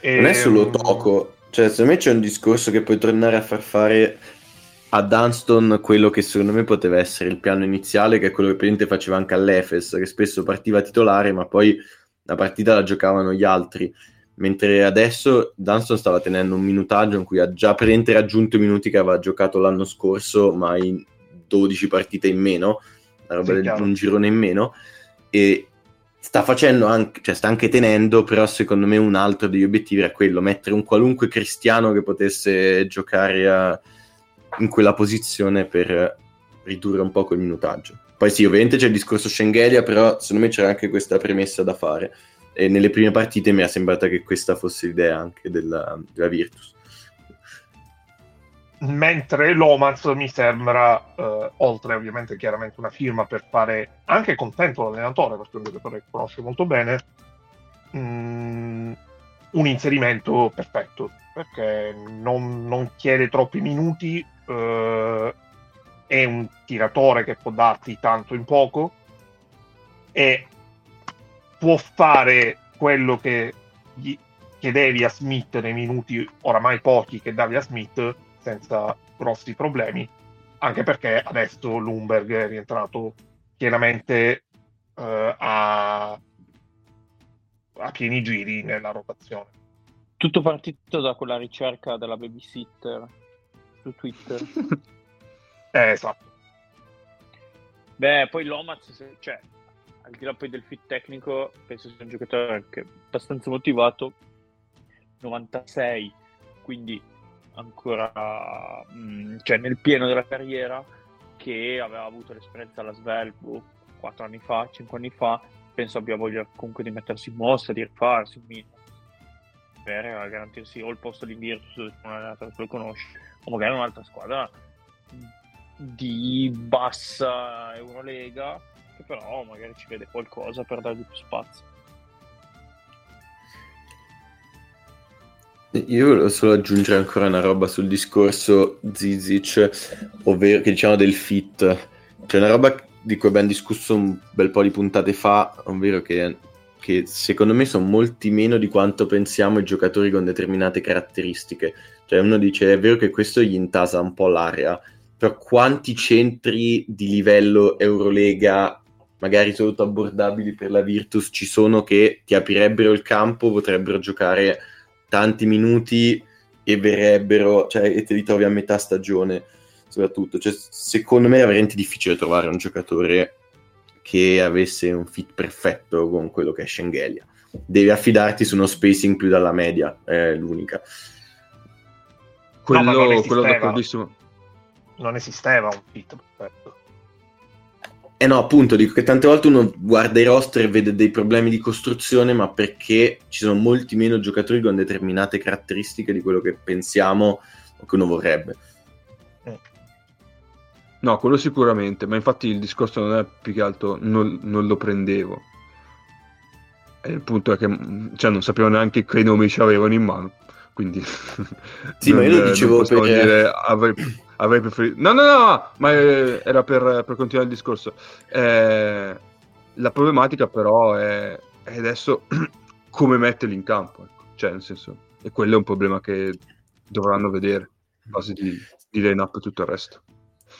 E, non è solo Toco, cioè secondo me c'è un discorso che puoi tornare a far fare a Dunston quello che secondo me poteva essere il piano iniziale, che è quello che praticamente faceva anche all'Efes, che spesso partiva titolare, ma poi la partita la giocavano gli altri. mentre adesso Dunston stava tenendo un minutaggio in cui ha già praticamente raggiunto i minuti che aveva giocato l'anno scorso, ma in 12 partite in meno, Sì, un girone in meno, e sta facendo anche, cioè sta anche tenendo, però secondo me un altro degli obiettivi era quello, mettere un qualunque cristiano che potesse giocare a- in quella posizione per ridurre un po' quel minutaggio. Poi sì, ovviamente c'è il discorso Schengelia, però secondo me c'era anche questa premessa da fare. E nelle prime partite mi è sembrata che questa fosse l'idea anche della, della Virtus. mentre Lomax mi sembra, eh, oltre ovviamente chiaramente una firma per fare anche contento l'allenatore, perché è un giocatore che conosce molto bene, mm, un inserimento perfetto, perché non, non chiede troppi minuti, eh, è un tiratore che può darti tanto in poco e può fare quello che gli chiedevi a Smith nei minuti oramai pochi che davi a Smith senza grossi problemi, anche perché adesso Lumberg è rientrato pienamente eh, a, a pieni giri nella rotazione. Tutto partito da quella ricerca della babysitter su Twitter. Eh, esatto. Beh, poi Lomax, se- cioè, al di là poi del fit tecnico, penso sia un giocatore anche abbastanza motivato. 96, quindi ancora mm, cioè nel pieno della carriera, che aveva avuto l'esperienza alla Svel 4 anni fa, 5 anni fa. Penso abbia voglia comunque di mettersi in mossa, di rifarsi un minimo per garantirsi o il posto di Virtus dove un allenatore che lo conosce, o magari un'altra squadra di bassa Eurolega che però magari ci vede qualcosa per dargli più spazio. Io volevo solo aggiungere ancora una roba sul discorso Zizic, ovvero che diciamo del fit. C'è una roba di cui abbiamo discusso un bel po' di puntate fa, ovvero che, che secondo me sono molti meno di quanto pensiamo i giocatori con determinate caratteristiche. Cioè uno dice è vero che questo gli intasa un po' l'area, però quanti centri di livello Eurolega, magari solo abbordabili per la Virtus, ci sono che ti aprirebbero il campo, potrebbero giocare tanti minuti e verrebbero, cioè, e te li trovi a metà stagione, soprattutto. Cioè, secondo me è veramente difficile trovare un giocatore che avesse un fit perfetto con quello che è Schengelia. Devi affidarti su uno spacing più dalla media, è l'unica. Quello, ma non quello esisteva. d'accordissimo. Non esisteva un fit perfetto. Eh no, appunto, dico che tante volte uno guarda i roster e vede dei problemi di costruzione, ma perché ci sono molti meno giocatori con determinate caratteristiche di quello che pensiamo o che uno vorrebbe. No, quello sicuramente, ma infatti il discorso non è più che altro non, non lo prendevo. E il punto è che cioè, non sapevo neanche che nomi ci avevano in mano. Quindi Sì, ma io lo non- dicevo non per- dire avrei, avrei preferito. No, no, no, ma eh, era per, per continuare il discorso. Eh, la problematica però è, è adesso come metterli in campo. Ecco. Cioè, nel senso, e quello è un problema che dovranno vedere in base di, di line-up e tutto il resto.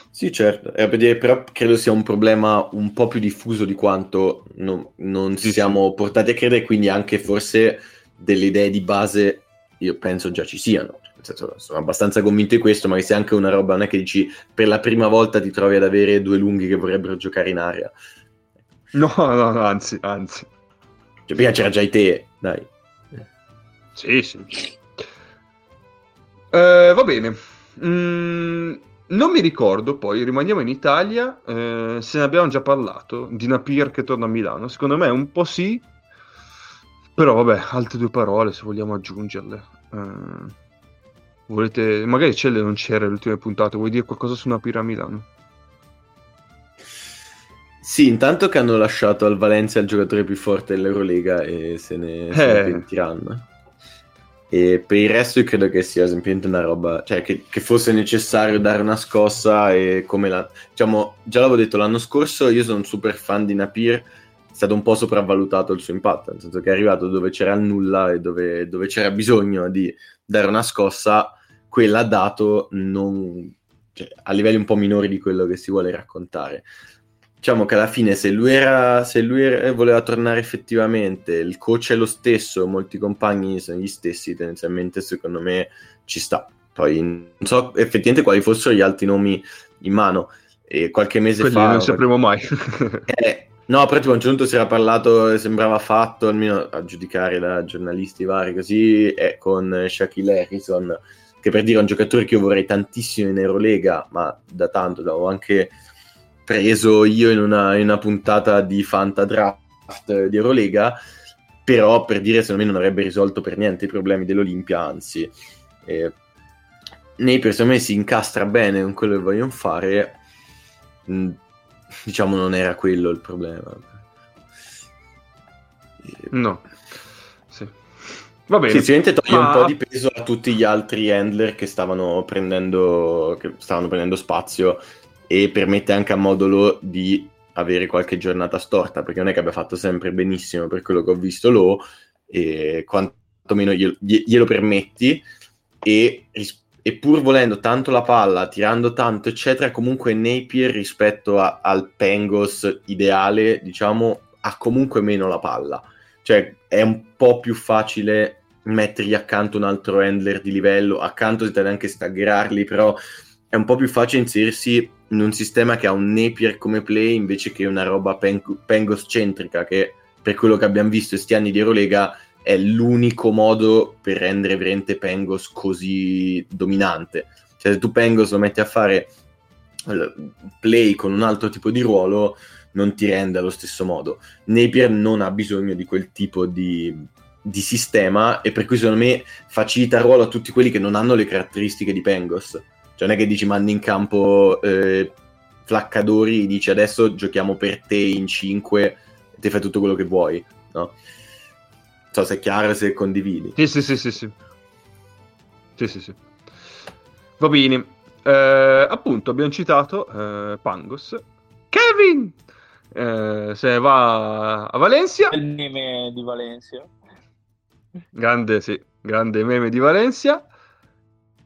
Sì, certo, Era per dire, però credo sia un problema un po' più diffuso di quanto non, non Sì, siamo portati a credere, quindi anche forse delle idee di base io penso già ci siano. Nel senso, sono abbastanza convinto di questo, ma che sia anche una roba, non è che dici per la prima volta ti trovi ad avere due lunghi che vorrebbero giocare in area. No, no, no, anzi, anzi. Cioè, prima c'era già i te, dai. Sì, sì. Eh, va bene. Mm, non mi ricordo poi, rimaniamo in Italia, eh, se ne abbiamo già parlato, di Napier che torna a Milano. Secondo me un po' sì, però vabbè, altre due parole se vogliamo aggiungerle. Eh, volete, magari Celle non c'era le ultime puntate, vuoi dire qualcosa su Napier a Milano? Sì, intanto che hanno lasciato al Valencia il giocatore più forte dell'Eurolega e se ne, se ne Eh. pentiranno. E per il resto io credo che sia semplicemente una roba, cioè che, che fosse necessario dare una scossa e come la... Diciamo, già l'avevo detto l'anno scorso, io sono un super fan di Napier, è stato un po' sopravvalutato il suo impatto, nel senso che è arrivato dove c'era il nulla e dove, dove c'era bisogno di dare una scossa, quella ha dato non, cioè, a livelli un po' minori di quello che si vuole raccontare. diciamo che alla fine se lui, era, se lui era, voleva tornare effettivamente, il coach è lo stesso, molti compagni sono gli stessi, tendenzialmente secondo me ci sta. Poi non so effettivamente quali fossero gli altri nomi in mano. E qualche mese Quelli fa... non sapremo mai. eh, no, però tipo a un certo punto si era parlato, sembrava fatto, almeno a giudicare da giornalisti vari così, è con Shaquille Harrison, che per dire è un giocatore che io vorrei tantissimo in Eurolega, ma da tanto l'avevo anche preso io in una, in una puntata di Fanta Draft di Eurolega, però per dire secondo me non avrebbe risolto per niente i problemi dell'Olimpia, anzi... Eh, secondo me si incastra bene con quello che vogliono fare diciamo non era quello il problema. No. Sì. va bene. Sì, sicuramente toglie Ma- un po' di peso a tutti gli altri handler che stavano prendendo che stavano prendendo spazio e permette anche a Modulo di avere qualche giornata storta perché non è che abbia fatto sempre benissimo per quello che ho visto lo e quantomeno glielo, glielo permetti e ris- e pur volendo tanto la palla, tirando tanto, eccetera, comunque Napier rispetto a- al Pengos ideale, diciamo, ha comunque meno la palla. Cioè, è un po' più facile mettergli accanto un altro handler di livello, accanto si deve anche staggerarli, però è un po' più facile inserirsi in un sistema che ha un Napier come play invece che una roba Pen- Pengos-centrica, che per quello che abbiamo visto in questi anni di Eurolega è l'unico modo per rendere veramente Pengos così dominante. Cioè, se tu Pengos lo metti a fare eh, play con un altro tipo di ruolo, non ti rende allo stesso modo. Napier non ha bisogno di quel tipo di, di sistema e per cui secondo me facilita il ruolo a tutti quelli che non hanno le caratteristiche di Pengos. Cioè non è che dici mandi in campo eh, flaccadori, dici adesso giochiamo per te in 5 e ti fai tutto quello che vuoi, no? So se è chiaro, se condividi. Sì, sì, sì, sì, sì. Sì, sì, sì. Va bene. Eh, appunto, abbiamo citato eh, Pangos. Kevin! Eh, se va a Valencia. Il meme di Valencia. Grande, sì, grande meme di Valencia.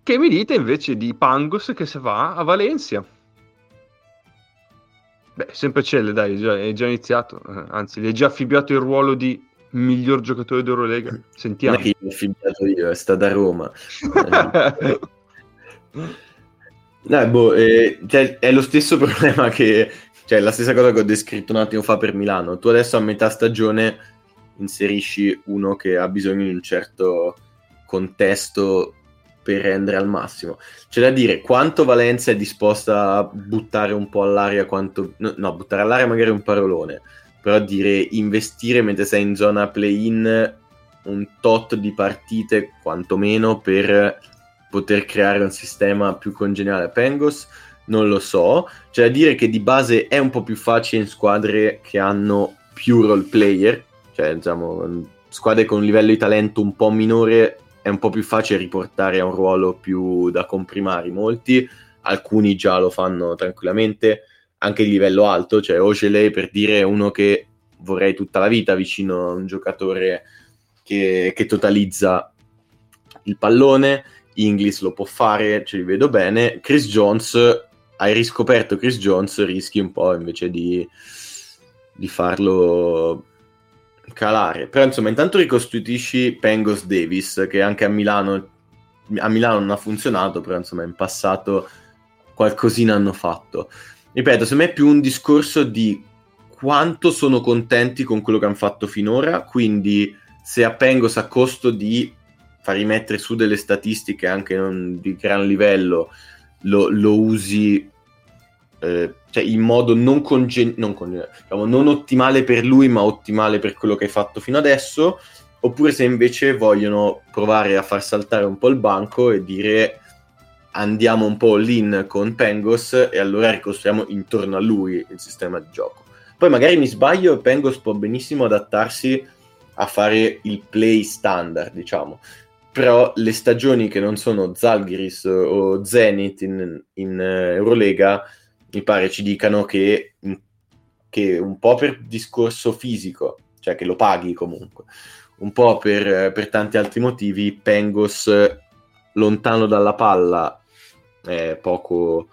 Che mi dite invece di Pangos che se va a Valencia? Beh, sempre Celle, dai, è già, è già iniziato. Eh, anzi, gli è già affibbiato il ruolo di miglior giocatore d'Eurolega. Sentiamo. Non è che l'ho affibbiato io, è stata a Roma. No, boh, eh, cioè, è lo stesso problema che... Cioè, la stessa cosa che ho descritto un attimo fa per Milano. Tu adesso a metà stagione inserisci uno che ha bisogno di un certo contesto per rendere al massimo. C'è da dire quanto Valenza è disposta a buttare un po' all'aria, quanto... No, buttare all'aria magari un parolone, però dire investire mentre sei in zona play-in un tot di partite quantomeno per poter creare un sistema più congeniale a Pengos non lo so. Da dire che di base è un po' più facile in squadre che hanno più role player. Cioè diciamo squadre con un livello di talento un po' minore è un po' più facile riportare a un ruolo più da comprimari molti. Alcuni già lo fanno tranquillamente anche di livello alto, cioè Ogele per dire uno che vorrei tutta la vita vicino a un giocatore che, che totalizza il pallone, Inglis lo può fare, ce li vedo bene, Chris Jones, hai riscoperto Chris Jones, rischi un po' invece di, di farlo calare, però insomma intanto ricostituisci Pengos Davis che anche a Milano, a Milano non ha funzionato, però insomma in passato qualcosina hanno fatto ripeto, secondo me è più un discorso di quanto sono contenti con quello che hanno fatto finora, quindi se a Pengos a costo di far rimettere su delle statistiche anche non di gran livello, lo, lo usi eh, cioè in modo non, congen- non, congen- diciamo, non ottimale per lui, ma ottimale per quello che hai fatto fino adesso, oppure se invece vogliono provare a far saltare un po' il banco e dire andiamo un po' all'in con Pengos e allora ricostruiamo intorno a lui il sistema di gioco. Poi magari mi sbaglio e Pengos può benissimo adattarsi a fare il play standard, diciamo. Però le stagioni che non sono Zalgiris o Zenit in, in Eurolega mi pare ci dicano che, che un po' per discorso fisico, cioè che lo paghi comunque, un po' per, per tanti altri motivi, Pengos lontano dalla palla è poco,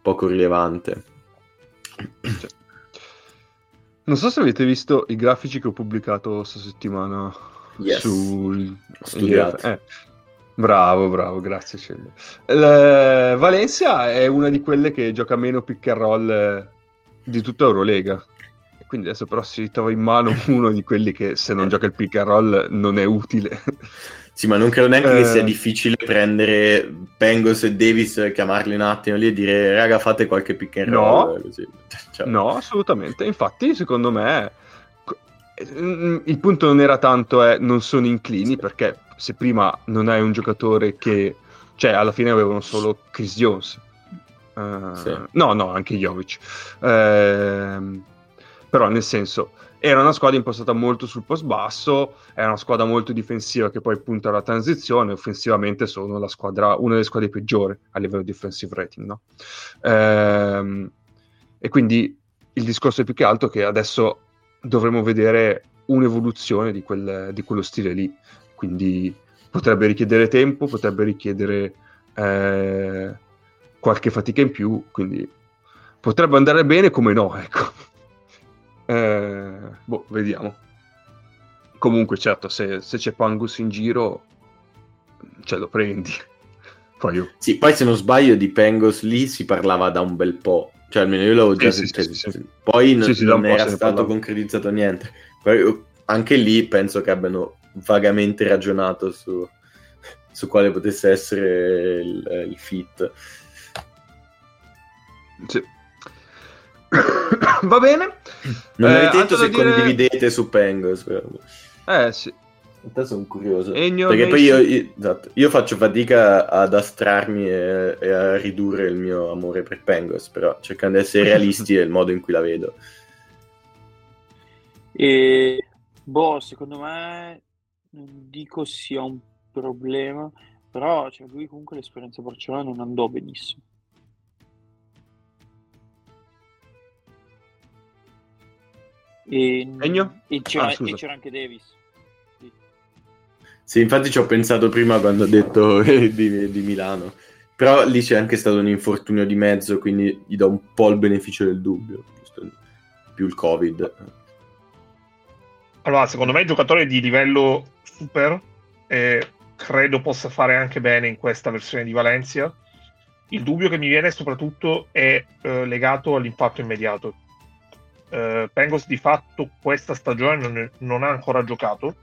poco rilevante. Non so se avete visto i grafici che ho pubblicato questa settimana Yes. sul Studiato. Eh, bravo, bravo, grazie Cello. Valencia è una di quelle che gioca meno pick and roll di tutta Eurolega. Quindi adesso però si trova in mano uno di quelli che se non gioca il pick and roll non è utile. Sì, ma non credo neanche che Eh. sia difficile prendere Pengos e Davis, chiamarli un attimo lì e dire raga fate qualche pick and No. roll. eh, Così. Cioè, No, assolutamente. Infatti, secondo me, mm, il punto non era tanto eh, non sono inclini, perché se prima non hai un giocatore che... Cioè, alla fine avevano solo Chris Jones. Eh, Sì. No, no, anche Jovic. Ehm, però, nel senso, era una squadra impostata molto sul post basso, era una squadra molto difensiva che poi punta alla transizione, offensivamente sono la squadra, una delle squadre peggiori a livello di offensive rating, no? Ehm, e quindi il discorso è più che altro che adesso dovremo vedere un'evoluzione di, quel- di quello stile lì. Quindi potrebbe richiedere tempo, potrebbe richiedere eh, qualche fatica in più, quindi potrebbe andare bene come no, ecco. Eh, boh, vediamo. Comunque, certo, se, se c'è Pangus in giro, ce lo prendi. Poi io Sì, poi se non sbaglio di Pengos lì si parlava da un bel po'. Cioè, almeno io l'avevo già sì, sentito. sì, sì. Poi non, non era stato parlava. concretizzato niente. Poi, anche lì penso che abbiano vagamente ragionato su, su quale potesse essere il, il fit. Sì. Va bene. Non Eh, mi avete detto se dire- condividete su Pengos. però. Eh sì. In realtà sono curioso. Ennio Perché poi io, io- esatto, io faccio fatica ad astrarmi e, e a ridurre il mio amore per Pengos, però cercando di essere realisti è il modo in cui la vedo. E boh, secondo me non dico sia un problema, però cioè, lui comunque l'esperienza a Barcellona non andò benissimo. E, e c'era, Ah, e c'era anche Davis. Sì. Sì, infatti ci ho pensato prima quando ho detto eh, di, di Milano. Però lì c'è anche stato un infortunio di mezzo, quindi gli do un po' il beneficio del dubbio. Più il Covid. Allora, secondo me è un giocatore di livello super e credo possa fare anche bene in questa versione di Valencia. Il dubbio che mi viene soprattutto è eh, legato all'impatto immediato. Eh, Pengos di fatto questa stagione non, non ha ancora giocato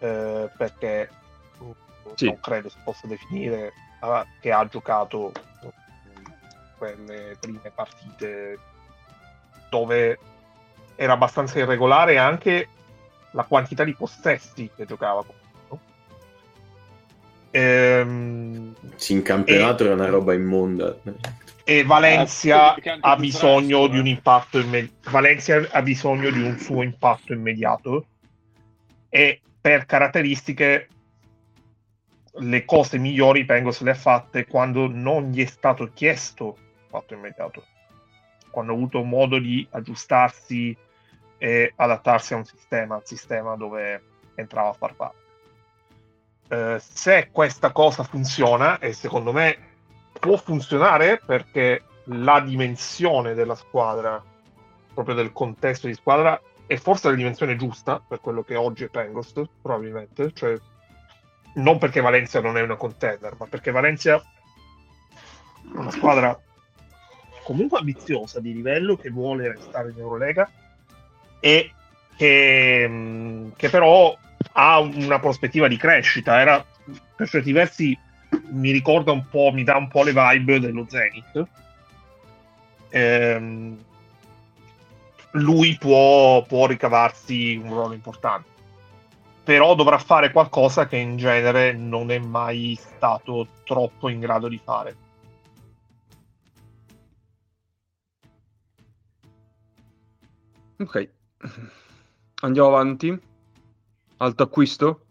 eh, perché Sì. non credo si possa definire ah, che ha giocato quelle prime partite dove era abbastanza irregolare anche la quantità di possessi che giocava. Ehm, Sì, in campionato E- era una roba immonda. E Valencia anche ha bisogno di un eh. impatto immediato. Valencia ha bisogno di un suo impatto immediato e per caratteristiche le cose migliori Pengos le ha fatte quando non gli è stato chiesto impatto immediato quando ha avuto modo di aggiustarsi e adattarsi a un sistema, al sistema dove entrava a far parte. Eh, se questa cosa funziona, e secondo me può funzionare perché la dimensione della squadra, proprio del contesto di squadra, è forse la dimensione giusta per quello che oggi è Pengos, probabilmente. Cioè, non perché Valencia non è una contender, ma perché Valencia è una squadra comunque ambiziosa di livello che vuole restare in Eurolega e che, che però ha una prospettiva di crescita. Era per certi versi mi ricorda un po', mi dà un po' le vibe dello Zenith. Ehm, lui può, può ricavarsi un ruolo importante, però dovrà fare qualcosa che in genere non è mai stato troppo in grado di fare. Ok. Andiamo avanti. Alto acquisto.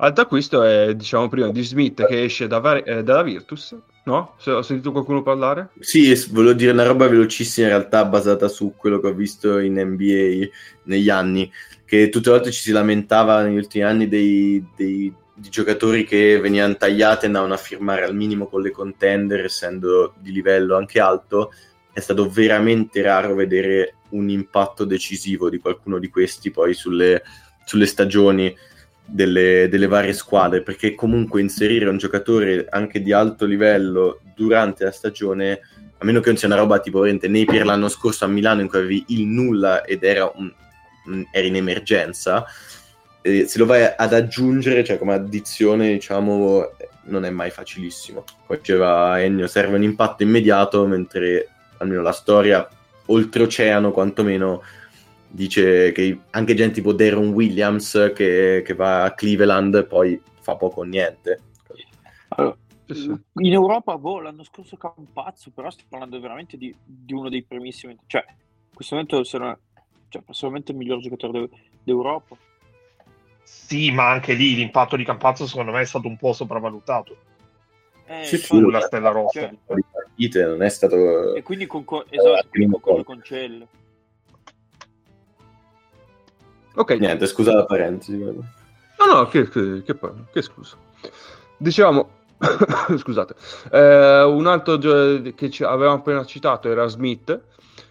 Alto acquisto è, diciamo prima, di Smith che esce da Var- eh, dalla Virtus. No? Se ho sentito qualcuno parlare? Sì, volevo dire una roba velocissima in realtà basata su quello che ho visto in NBA negli anni, che tutte le volte ci si lamentava negli ultimi anni dei, dei- di giocatori che venivano tagliati e andavano a firmare al minimo con le contender, essendo di livello anche alto. è stato veramente raro vedere un impatto decisivo di qualcuno di questi poi sulle, sulle stagioni delle, delle, varie squadre, perché comunque inserire un giocatore anche di alto livello durante la stagione, a meno che non sia una roba tipo Napier l'anno scorso a Milano in cui avevi il nulla ed era, un, un, era in emergenza, eh, se lo vai ad aggiungere, cioè come addizione, diciamo, non è mai facilissimo. Come diceva Ennio, serve un impatto immediato, mentre almeno la storia oltreoceano quantomeno dice che anche gente tipo Darren Williams che, che va a Cleveland poi fa poco o niente. Allora, in Europa, boh, l'anno scorso Campazzo, però stiamo parlando veramente di, di, uno dei primissimi, cioè in questo momento sarà cioè, personalmente il miglior giocatore d'Europa. Sì, ma anche lì l'impatto di Campazzo secondo me è stato un po' sopravvalutato. Eh, sì, sì, la stella rossa. Cioè, di partite non è stato... E quindi concor- esatto, concordo con Cell. Ok. Niente, scusa la parentesi. No, no, che, che, che, che scusa. Dicevamo, scusate, eh, un altro che ci avevamo appena citato era Smith,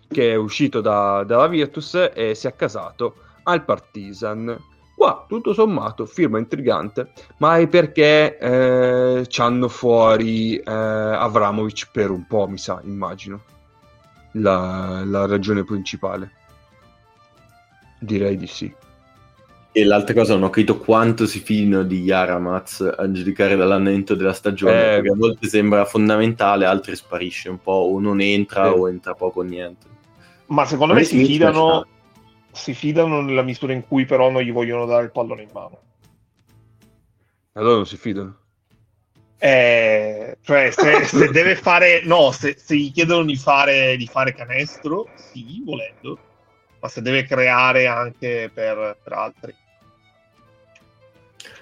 che è uscito da, dalla Virtus e si è accasato al Partizan. Qua, tutto sommato, firma intrigante, ma è perché eh, ci hanno fuori eh, Avramovic per un po', mi sa, immagino, la, la ragione principale. Direi di sì. E l'altra cosa, non ho capito quanto si fidino di Yaramaz a giudicare dall'andamento della stagione, eh, perché a volte sembra fondamentale, altre sparisce un po', o non entra eh. o entra poco o niente. Ma secondo me si fidano, si fidano nella misura in cui però non gli vogliono dare il pallone in mano. Allora non si fidano. Eh, cioè, se, se deve fare, no, se, se, gli chiedono di fare, di fare canestro, sì, volendo, ma se deve creare anche per, per altri.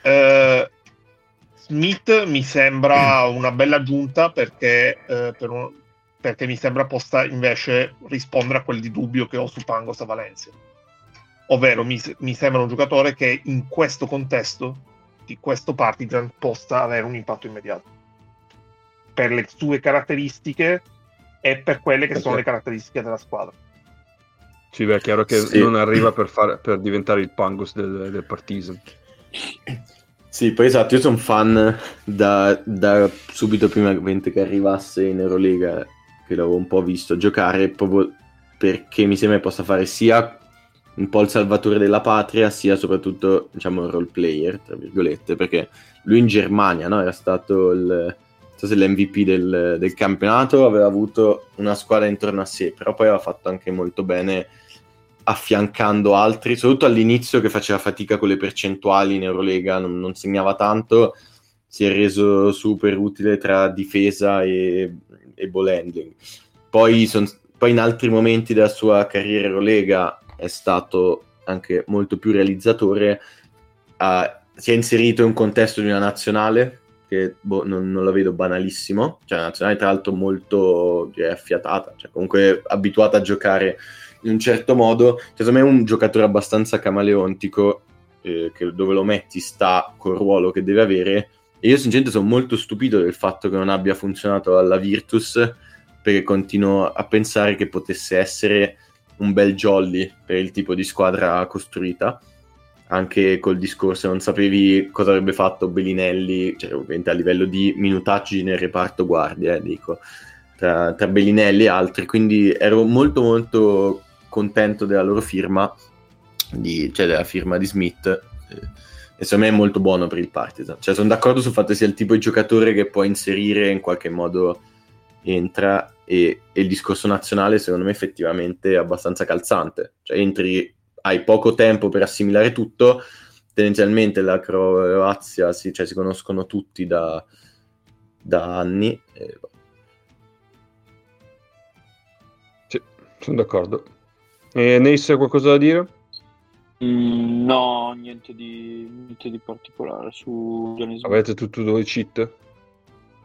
Eh, Smith mi sembra una bella aggiunta perché, eh, per un, perché, mi sembra possa invece rispondere a quel di dubbio che ho su Pangos a Valencia. Ovvero mi, mi sembra un giocatore che in questo contesto di questo Partizan possa avere un impatto immediato per le sue caratteristiche e per quelle che okay. sono le caratteristiche della squadra. Sì, beh, è chiaro che sì. non arriva per, fare, per, diventare il Pangos del, del Partizan. Sì, poi esatto, io sono fan da, da, subito prima che arrivasse in Eurolega, che l'avevo un po' visto giocare, proprio perché mi sembra che possa fare sia un po' il salvatore della patria, sia soprattutto, diciamo, un role player, tra virgolette, perché lui in Germania, no, era stato il, so se l'MVP del, del campionato, aveva avuto una squadra intorno a sé, però poi aveva fatto anche molto bene affiancando altri, soprattutto all'inizio che faceva fatica con le percentuali in Eurolega, non, non segnava tanto, si è reso super utile tra difesa e, e ball handling. Poi, son, poi in altri momenti della sua carriera Eurolega è stato anche molto più realizzatore, ha, si è inserito in un contesto di una nazionale che boh, non, non, la vedo banalissimo, cioè una nazionale tra l'altro molto direi, affiatata, cioè comunque abituata a giocare in un certo modo. Cioè, secondo me è un giocatore abbastanza camaleontico, eh, che dove lo metti sta col ruolo che deve avere. E io sinceramente sono molto stupito del fatto che non abbia funzionato alla Virtus, perché continuo a pensare che potesse essere un bel jolly per il tipo di squadra costruita. Anche col discorso, non sapevi cosa avrebbe fatto Bellinelli, cioè ovviamente a livello di minutaggi nel reparto guardia, eh, dico, tra, tra Bellinelli e altri. Quindi ero molto molto contento della loro firma, di, cioè della firma di Smith. Eh, e secondo me è molto buono per il Partizan. Cioè, sono d'accordo sul fatto che sia il tipo di giocatore che può inserire in qualche modo entra e, e, il discorso nazionale secondo me effettivamente è abbastanza calzante. Cioè, entri, hai poco tempo per assimilare tutto, tendenzialmente la Croazia si, cioè, si conoscono tutti da, da anni. E... Sì, sono d'accordo. E Neis, qualcosa da dire? Mm, no, niente di, niente di particolare su Giannis. Avete tutti due cheat?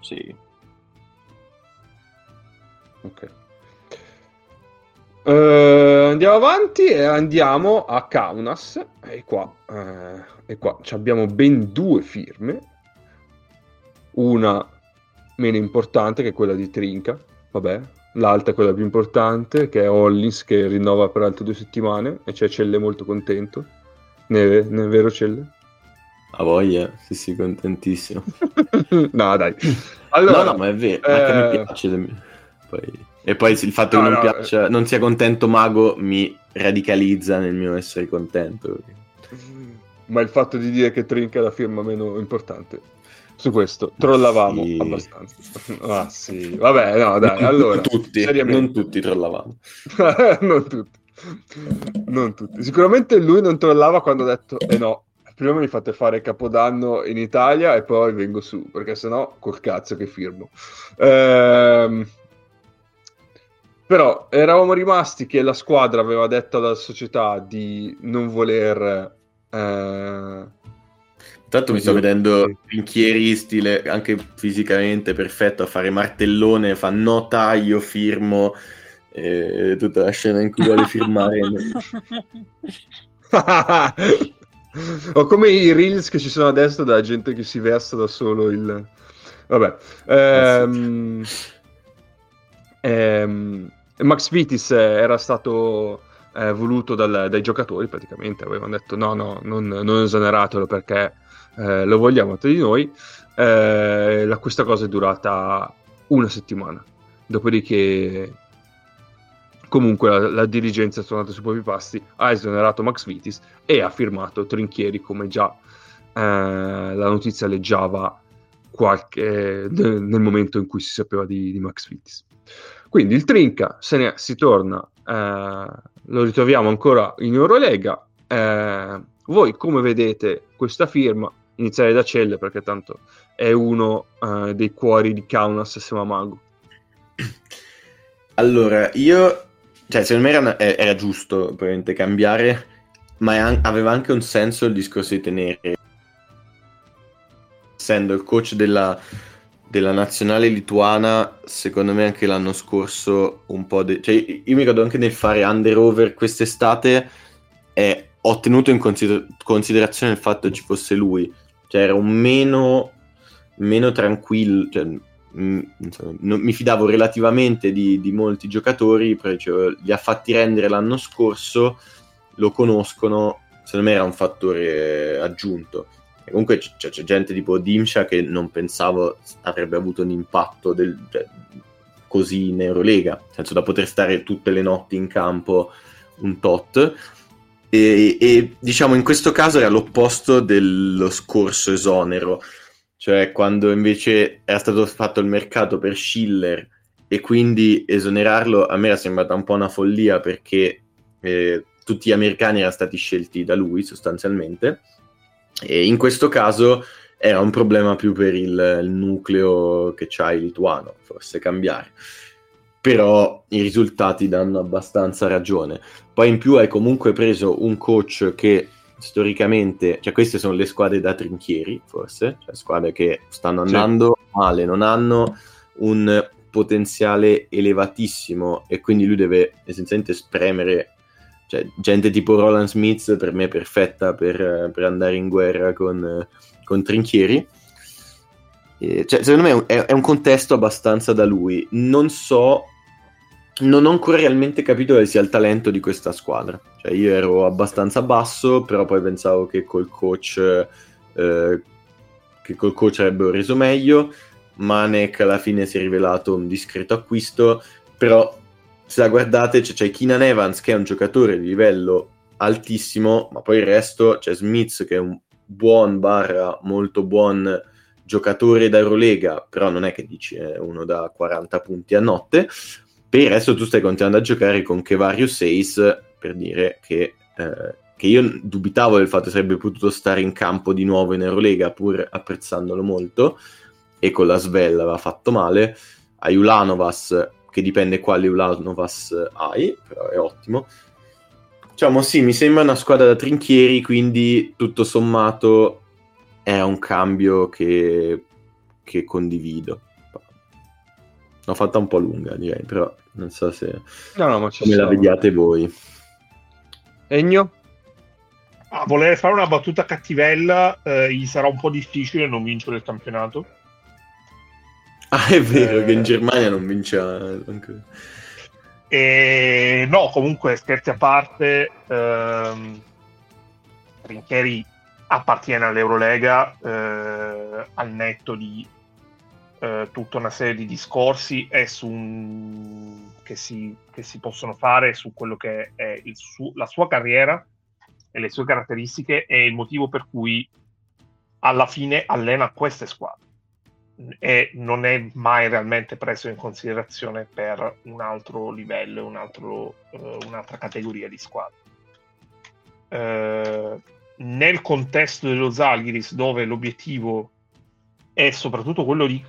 Sì. Ok. Uh, andiamo avanti e andiamo a Kaunas. E qua, uh, e qua abbiamo ben due firme. Una meno importante che quella di Trinca. Vabbè, l'alta, quella più importante, che è Hollins, che rinnova per altre due settimane, e c'è Celle molto contento. Ne, ne è vero Celle? A voglia, sì sì, contentissimo. no, dai. Allora, no, no, ma è vero, anche eh, me piace. Poi... E poi il fatto No, che non, no, piaccia, non sia contento Mago mi radicalizza nel mio essere contento. Ma il fatto di dire che Trinca è la firma meno importante. Su questo trollavamo Sì. abbastanza. Ah sì, vabbè, no, dai, allora. non tutti, non tutti trollavamo. non tutti. Non tutti. Sicuramente lui non trollava quando ha detto "Eh no, prima mi fate fare Capodanno in Italia e poi vengo su, perché sennò col cazzo che firmo". Ehm, Però eravamo rimasti che la squadra aveva detto alla società di non voler eh, Intanto mi sto vedendo. Pinchieri, stile anche fisicamente perfetto, a fare martellone, fa no taglio, firmo, e tutta la scena in cui vuole firmare. o come i reels che ci sono adesso della gente che si versa da solo il vabbè Ehm, ehm, Max Vitis era stato eh, voluto dal- dai giocatori praticamente avevano detto no no non, non esoneratelo perché eh, lo vogliamo tra di noi Eh, la- questa cosa è durata una settimana dopodiché comunque la, la dirigenza è tornata sui propri passi, ha esonerato Max Vitis e ha firmato Trinchieri come già eh, la notizia leggiava qualche, nel, nel momento in cui si sapeva di, di Max Vitis. Quindi il Trinca se ne si torna, eh, lo ritroviamo ancora in Eurolega. Eh, voi come vedete questa firma? Iniziare da Celle perché tanto è uno eh, dei cuori di Kaunas Semamago. Allora, io, cioè, secondo me era, eh, era giusto probabilmente cambiare, ma an- aveva anche un senso il discorso di tenere, essendo il coach della, della nazionale lituana, secondo me anche l'anno scorso un po' de- cioè, io mi ricordo anche nel fare under-over quest'estate, eh, ho tenuto in consider- considerazione il fatto che ci fosse lui, cioè un meno, meno tranquillo, cioè, mm, insomma, non- mi fidavo relativamente di, di molti giocatori, cioè, li ha fatti rendere l'anno scorso, lo conoscono, secondo me era un fattore aggiunto. E comunque c- c'è, c'è gente tipo Dimsha che non pensavo avrebbe avuto un impatto del- cioè, così in Eurolega, nel senso da poter stare tutte le notti in campo un tot. E, e, diciamo in questo caso era l'opposto dello scorso esonero, cioè quando invece era stato fatto il mercato per Schiller e quindi esonerarlo a me era sembrata un po' una follia perché eh, tutti gli americani erano stati scelti da lui sostanzialmente e in questo caso era un problema più per il, il nucleo che c'hai lituano, forse cambiare. Però i risultati danno abbastanza ragione. Poi in più hai comunque preso un coach che storicamente, cioè queste sono le squadre da trinchieri, forse, cioè squadre che stanno Sì. andando male, non hanno un potenziale elevatissimo e quindi lui deve essenzialmente spremere cioè, gente tipo Roland Smith per me è perfetta per, per andare in guerra con, con Trinchieri. E, cioè, secondo me è un, è- è un contesto abbastanza da lui. Non so, non ho ancora realmente capito quale sia il talento di questa squadra. Cioè, io ero abbastanza basso, però poi pensavo che col coach, eh, che col coach avrebbero reso meglio. Manek alla fine si è rivelato un discreto acquisto, però se la guardate c'è, c'è Keenan Evans che è un giocatore di livello altissimo, ma poi il resto c'è Smith che è un buon barra molto buon giocatore da Eurolega, però non è che dici è uno da 40 punti a notte. Per il resto tu stai continuando a giocare con Kevario 6 per dire che, eh, che io dubitavo del fatto che sarebbe potuto stare in campo di nuovo in Eurolega pur apprezzandolo molto e con la Svel aveva fatto male. A Ulanovas che dipende quale Ulanovas hai, però è ottimo. Diciamo sì, mi sembra una squadra da trinchieri, quindi tutto sommato è un cambio che, che condivido. L'ho fatta un po' lunga, direi, però non so se No, no, ma ci come la siamo. vediate voi. Egno? A voler fare una battuta cattivella, eh, gli sarà un po' difficile non vincere il campionato. Ah, è vero Eh. che in Germania non vinceva ancora. E no, comunque scherzi a parte, ehm, Trinchieri appartiene all'Eurolega eh, al netto di eh, tutta una serie di discorsi e su che, si, che si possono fare su quello che è su- la sua carriera e le sue caratteristiche e il motivo per cui alla fine allena queste squadre e non è mai realmente preso in considerazione per un altro livello, un altro, eh, un'altra categoria di squadre. Eh, nel contesto dello Zalgiris, dove l'obiettivo è soprattutto quello di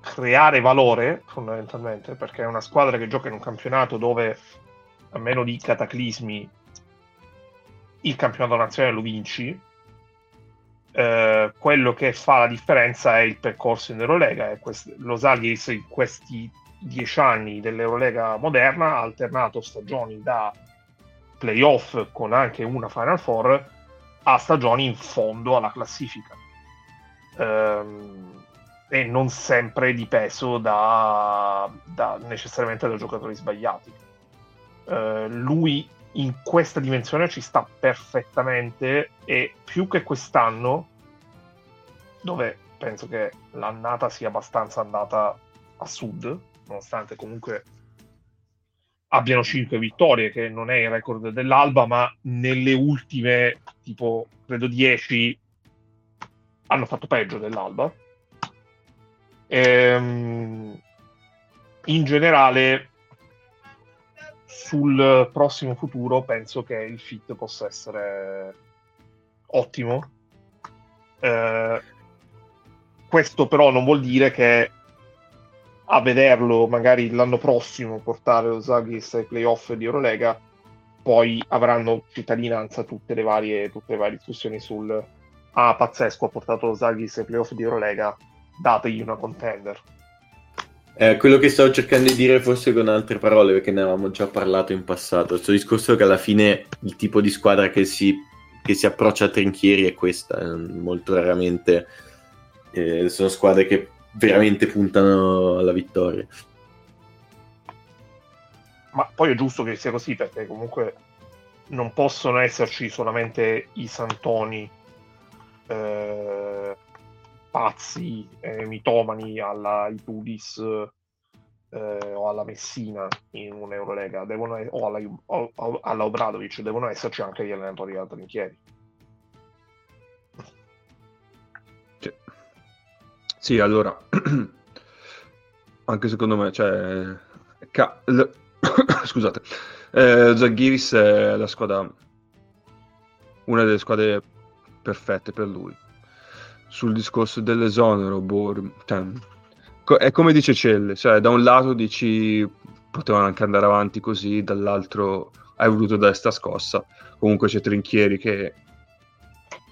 creare valore, fondamentalmente, perché è una squadra che gioca in un campionato dove, a meno di cataclismi, il campionato nazionale lo vinci, eh, quello che fa la differenza è il percorso in Eurolega. E quest- lo Zalgiris in questi dieci anni dell'Eurolega moderna ha alternato stagioni da playoff con anche una Final Four a stagioni in fondo alla classifica. Ehm, e non sempre di peso da, da- necessariamente da giocatori sbagliati. Eh, lui in questa dimensione ci sta perfettamente e più che quest'anno, dove penso che l'annata sia abbastanza andata a sud, nonostante comunque abbiano 5 vittorie, che non è il record dell'Alba, ma nelle ultime, tipo, credo 10, hanno fatto peggio dell'Alba. Ehm, in generale, sul prossimo futuro penso che il fit possa essere ottimo. Eh, questo però non vuol dire che a vederlo magari l'anno prossimo portare Zagis ai playoff di Eurolega poi avranno cittadinanza tutte le varie, tutte le varie discussioni sul ah pazzesco ha portato lo Zagis ai playoff di Eurolega dategli una contender Eh, quello che stavo cercando di dire forse con altre parole, perché ne avevamo già parlato in passato, questo discorso che alla fine il tipo di squadra che si, che si approccia a Trinchieri è questa, molto raramente eh, sono squadre che veramente puntano alla vittoria. Ma poi è giusto che sia così perché comunque non possono esserci solamente i santoni eh, pazzi e mitomani alla Itudis eh, o alla Messina in un'Eurolega devono, o alla, alla Obradovic devono esserci anche gli allenatori da trinchieri Sì. Sì, allora, anche secondo me, cioè, ca- l- scusate, eh, Zaghiris è la squadra, una delle squadre perfette per lui. Sul discorso dell'esonero, boh, cioè, è come dice Celle, cioè, da un lato dici potevano anche andare avanti così, dall'altro hai voluto dare sta scossa. Comunque c'è Trinchieri che,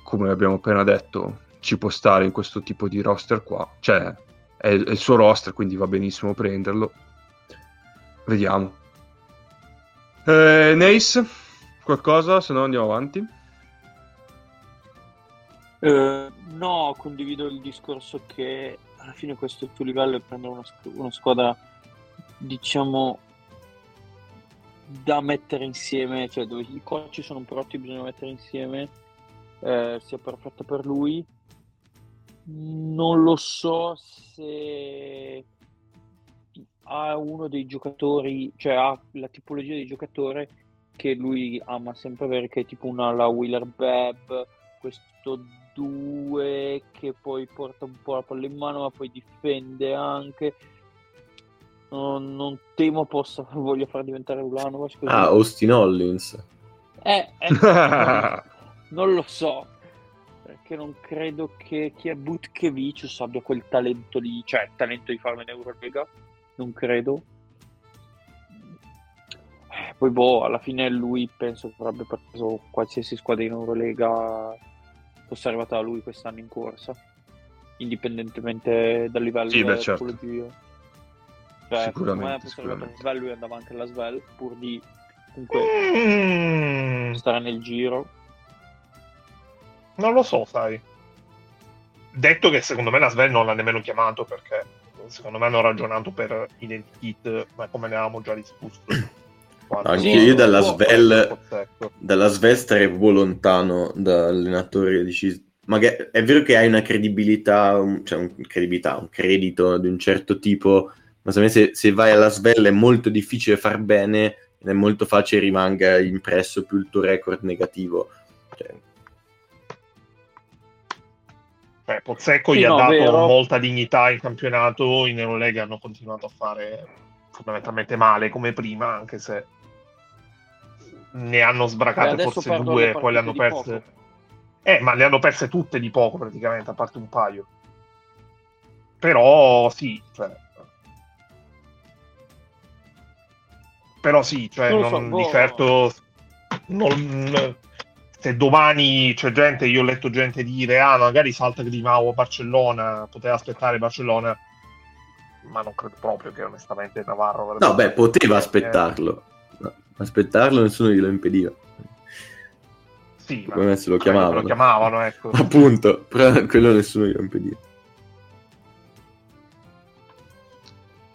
come abbiamo appena detto, ci può stare in questo tipo di roster qua. Cioè, è, è il suo roster, quindi va benissimo prenderlo. Vediamo. Eh, Nace, qualcosa? Se no andiamo avanti. Eh, no, condivido il discorso che alla fine questo è il tuo livello è prendere una, una squadra, diciamo, da mettere insieme, cioè dove i coach sono pronti, bisogna mettere insieme, eh, sia perfetta per lui. Non lo so se ha uno dei giocatori, cioè ha la tipologia di giocatore che lui ama sempre avere, che è tipo una la Wheeler Bebb, questo 2 che poi porta un po' la palla in mano, ma poi difende anche. Non, non temo possa voglia far diventare Ulanovac. Ah, Austin Hollins. Eh, eh, non lo so, perché non credo che chi è Butkevicius abbia quel talento lì, cioè il talento di farlo in Eurolega, non credo. Poi boh, alla fine lui penso che avrebbe preso qualsiasi squadra in Eurolega fosse arrivata da lui quest'anno in corsa, indipendentemente dal livello Sì, beh, della certo. tipologia. Cioè, Sicuramente, sicuramente. Svel, lui andava anche alla Svel, pur di comunque Mm, stare nel giro. non lo so sai detto che secondo me la Svel non l'ha nemmeno chiamato perché secondo me hanno ragionato per identikit, ma come ne avevamo già discusso. Anche io dalla Svel, dalla Svel starei proprio lontano da allenatore Magari è vero che hai una credibilità, un- cioè un, credibilità, un credito di un certo tipo, ma secondo me se, se vai alla Svel è molto difficile far bene ed è molto facile rimanga impresso più il tuo record negativo. Cioè, Cioè, Pozzecco Sì, gli ha no, dato vero. molta dignità in campionato, in Eurolega hanno continuato a fare fondamentalmente male come prima, anche se ne hanno Beh, sbracate forse due, poi le hanno di perse. poco. Eh, ma le hanno perse tutte di poco praticamente, a parte un paio. Però sì, cioè... Però sì, cioè, Non lo so, non- boh. di certo non- se domani c'è gente, io ho letto gente dire ah magari salta Grimao a Barcellona, poteva aspettare Barcellona, ma non credo proprio che onestamente Navarro avrebbe- no, beh, poteva aspettarlo. No, aspettarlo nessuno glielo impediva. sì, ma Come se lo chiamavano. lo chiamavano, ecco. Appunto, però quello nessuno glielo impediva.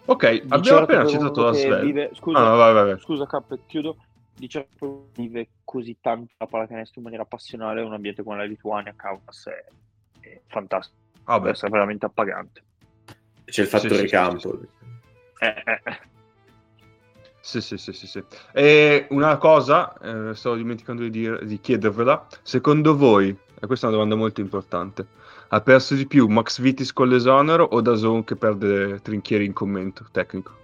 Ok, abbiamo certo appena citato la Svel. vive- Scusa, Ah, vai, vai, vai. scusa Cap, chiudo. Di certo vive così tanto la pallacanestro in maniera passionale un ambiente come la Lituania, Kaunas è, è fantastico, Ah, beh. essere veramente appagante. C'è il fattore Sì, sì, sì, campo. Eh, eh, eh. Sì, sì, sì, sì, sì. E una cosa, eh, stavo dimenticando di, dire- di chiedervela, secondo voi, e questa è una domanda molto importante, ha perso di più Max Vitis con l'esonero o Dazon che perde Trinchieri in commento tecnico?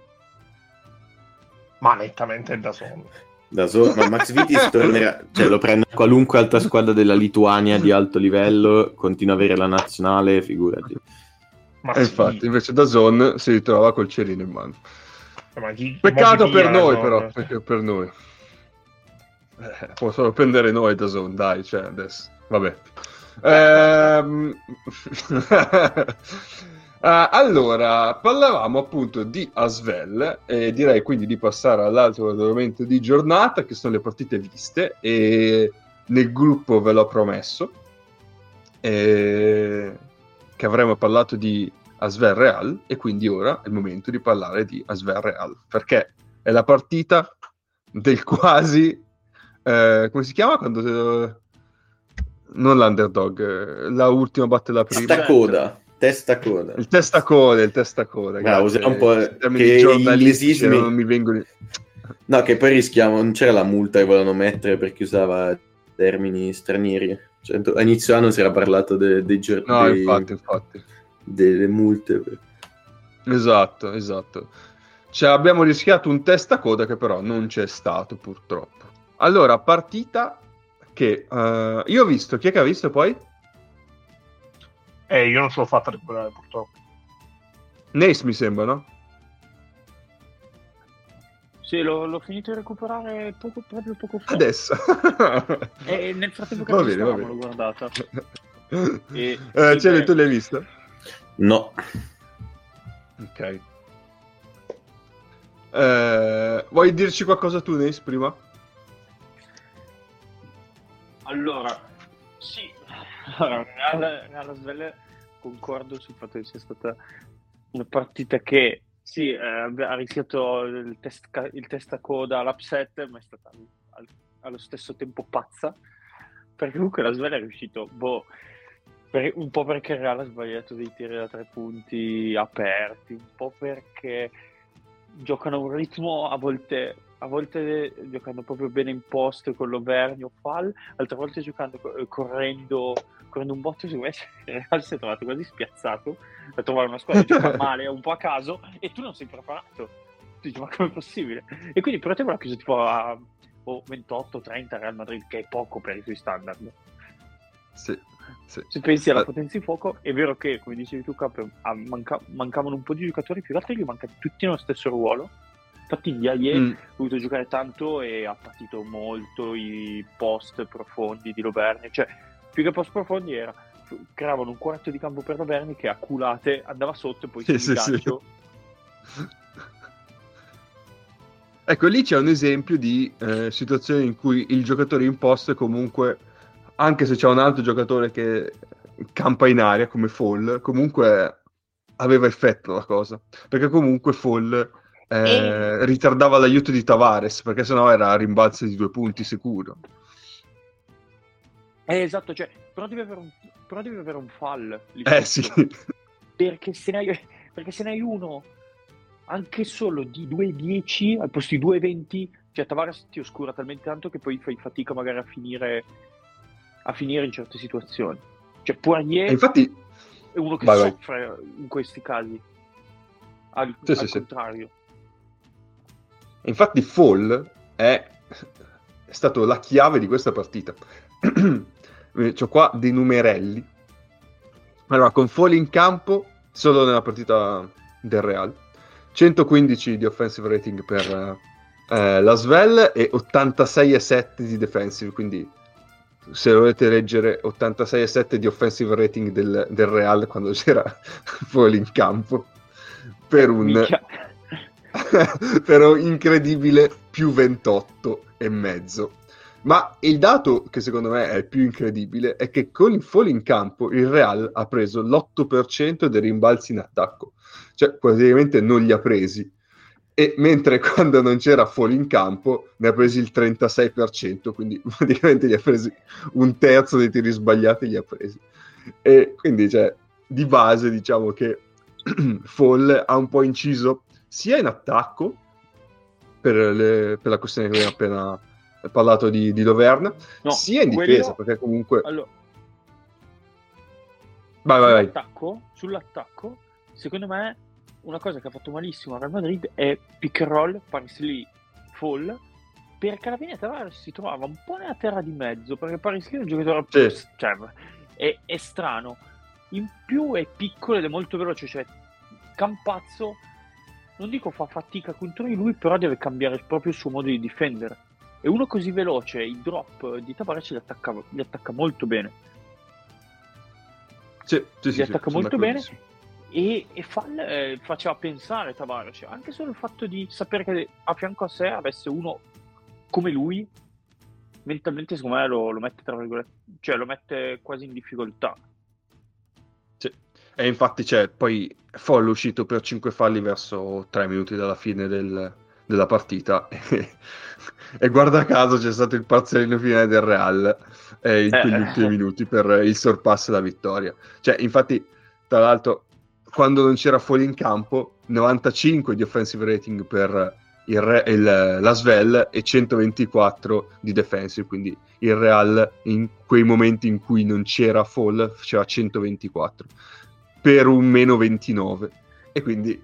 Ma nettamente da solo. Da solo, ma Max Vitis tornerà, cioè lo prende qualunque altra squadra della Lituania di alto livello, continua a avere la nazionale, figurati. Ma E sì, infatti, invece Dazon si ritrova col cerino in mano. ma chi- Peccato per via, noi, no? però, perché per noi. Eh, può solo prendere noi Dazon, dai, cioè, adesso, vabbè. Ehm, ah, allora, parlavamo appunto di Asvel e direi quindi di passare all'altro argomento di giornata che sono le partite viste e nel gruppo ve l'ho promesso eh, che avremmo parlato di Asvel Real e quindi ora è il momento di parlare di Asvel Real perché è la partita del quasi eh, come si chiama quando eh, non l'underdog eh, la ultima batte la prima Testa coda, testa coda. il testacoda il testacoda grazie. usiamo un po' che inglesismi- non mi vengono No, che poi rischiamo, non c'era la multa che volevano mettere perché usava termini stranieri. Cioè, a inizio anno si era parlato de- dei giorni no infatti infatti delle multe. Esatto, esatto. Cioè, abbiamo rischiato un testacoda che però non c'è stato purtroppo. Allora, partita che eh, io ho visto, chi è che ha visto poi? Eh, io non ce l'ho fatta recuperare purtroppo. Nace mi sembra, no? Sì, l'ho, l'ho finito di recuperare poco, proprio poco fa. Adesso. E nel frattempo che Va bene, va stavamo, bene. l'ho guardata. E- Eh, Cele, tu l'hai vista? No, Ok. Eh, vuoi dirci qualcosa tu, Nace, prima? Allora, allora, Real Svelle concordo sul fatto che sia stata una partita che sì, eh, ha rischiato il, test, il testacoda all'upset, ma è stata al- al- allo stesso tempo pazza, perché comunque la Svelle è riuscito, boh, per- un po' perché il Real ha sbagliato dei tiri da tre punti aperti, un po' perché giocano a un ritmo a volte, a volte giocando proprio bene in post con l'Auvergne o Fall, altre volte giocando eh, correndo, correndo un botto secondo me il Real si è trovato quasi spiazzato a trovare una squadra che gioca male un po' a caso e tu non sei preparato tu dici ma com'è possibile e quindi per te l'ha chiuso tipo a oh, 28-30 Real Madrid che è poco per i suoi standard Sì. sì. se pensi alla Eh. potenza di fuoco è vero che come dicevi tu Cap manca- mancavano un po' di giocatori più che altro gli mancano tutti nello stesso ruolo infatti Yaye Mm. ha voluto giocare tanto e ha patito molto i post profondi di Loverni. Cioè, più che post profondi era creavano un quarto di campo per Loverni che a culate andava sotto e poi Sì, sul sì, sì. Ecco, lì c'è un esempio di eh, situazione in cui il giocatore in post comunque, anche se c'è un altro giocatore che campa in aria come Fall, comunque aveva effetto la cosa, perché comunque Fall eh, E- ritardava l'aiuto di Tavares, perché sennò era a rimbalzo di due punti sicuro. Eh, esatto, cioè, però devi avere un, però devi avere un fall. Eh sotto. sì, Perché se ne hai, perché se ne hai uno anche solo di 2,10 al posto di 2,20, cioè Tavares ti oscura talmente tanto che poi fai fatica magari a finire, a finire in certe situazioni. Cioè Poirier e infatti è uno che Vai, vai. soffre in questi casi. Al, Sì, al sì, sì. Infatti Fall è, stato la chiave di questa partita. Ho qua dei numerelli. Allora, con Fall in campo, solo nella partita del Real, 115 di offensive rating per eh, la Svel e 86,7 di defensive, quindi se volete leggere 86,7 di offensive rating del, del Real quando c'era Fall in campo, per un Minchia. per un incredibile più 28 e mezzo. Ma il dato che secondo me è più incredibile è che con il fall in campo il Real ha preso l'8% dei rimbalzi in attacco, cioè praticamente non li ha presi. E mentre quando non c'era fall in campo ne ha presi il 36%, quindi praticamente gli ha presi un terzo dei tiri sbagliati, li ha presi. E quindi, cioè, di base, diciamo che Fall ha un po' inciso sia in attacco per, le- per la questione che abbiamo appena parlato di, di Lovern, No, sia in quello- difesa, perché comunque... Allora, Vai, vai, vai. sull'attacco, sull'attacco, secondo me una cosa che ha fatto malissimo al Real Madrid è pick and roll, Paris Lee fall, perché alla fine Tavares si trovava un po' nella terra di mezzo, perché Paris Lee è un giocatore Sì. cioè, è, è strano, in più è piccolo ed è molto veloce, cioè Campazzo, non dico fa fatica contro di lui, però deve cambiare proprio il suo modo di difendere. E uno così veloce, il drop di Tavares li attacca, li attacca molto bene. Sì, sì, sì, attacca sono molto bene e, e Fall eh, faceva pensare Tavares anche solo il fatto di sapere che a fianco a sé avesse uno come lui mentalmente secondo me lo, lo mette tra virgolette cioè lo mette quasi in difficoltà. E infatti c'è poi Fall uscito per 5 falli verso 3 minuti dalla fine del- della partita e, guarda caso c'è stato il parzellino finale del Real eh, in Eh. quegli ultimi minuti per il sorpasso e la vittoria. Cioè, infatti, tra l'altro, quando non c'era Fall in campo, 95 di offensive rating per il, Re- il- la Svel e 124 di defensive, quindi il Real in quei momenti in cui non c'era Fall faceva 124 per un meno 29 e quindi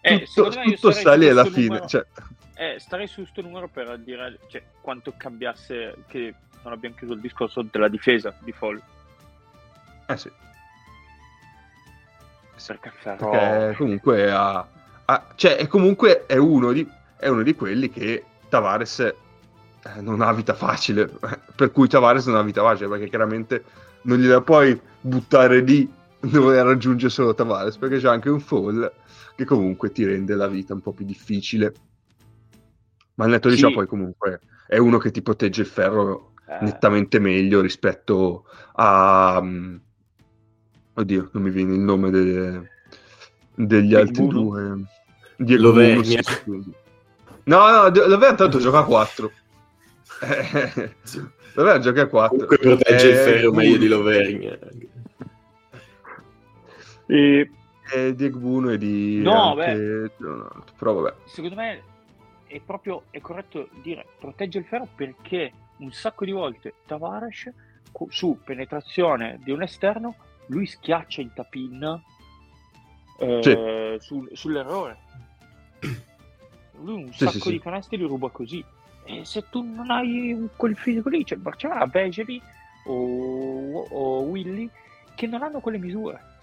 Eh, tutto, io tutto sarei sta lì alla fine numero- cioè, eh, starei su questo numero per dire cioè, quanto cambiasse che non abbiamo chiuso il discorso della difesa di Fall eh sì, perché Ferro perché comunque ha, ha- cioè, è comunque è uno, di, è uno di quelli che Tavares eh, non ha vita facile. Eh, per cui Tavares non ha vita facile perché chiaramente non gliela puoi buttare lì dove raggiunge solo Tavares perché c'è anche un fall che comunque ti rende la vita un po' più difficile ma al netto di Sì. ciò poi comunque è uno che ti protegge il ferro eh, nettamente meglio rispetto a mm, oddio non mi viene il nome de- degli altri Buono. due Diego Lovernia. Buono, sì, no no Lovernia tanto gioca a 4 Sì. Lovernia gioca a 4 Comunque protegge il ferro meglio di Buono. E e Diego Buono e di No, anche... no, però vabbè. Secondo me è proprio è corretto dire protegge il ferro perché un sacco di volte Tavares su penetrazione di un esterno lui schiaccia in tapin eh, sul- sull'errore. Lui un Sì, sacco sì, sì. di canestri li ruba così. E se tu non hai quel fisico lì cioè il Barcellona ha Begeli o, o Willy che non hanno quelle misure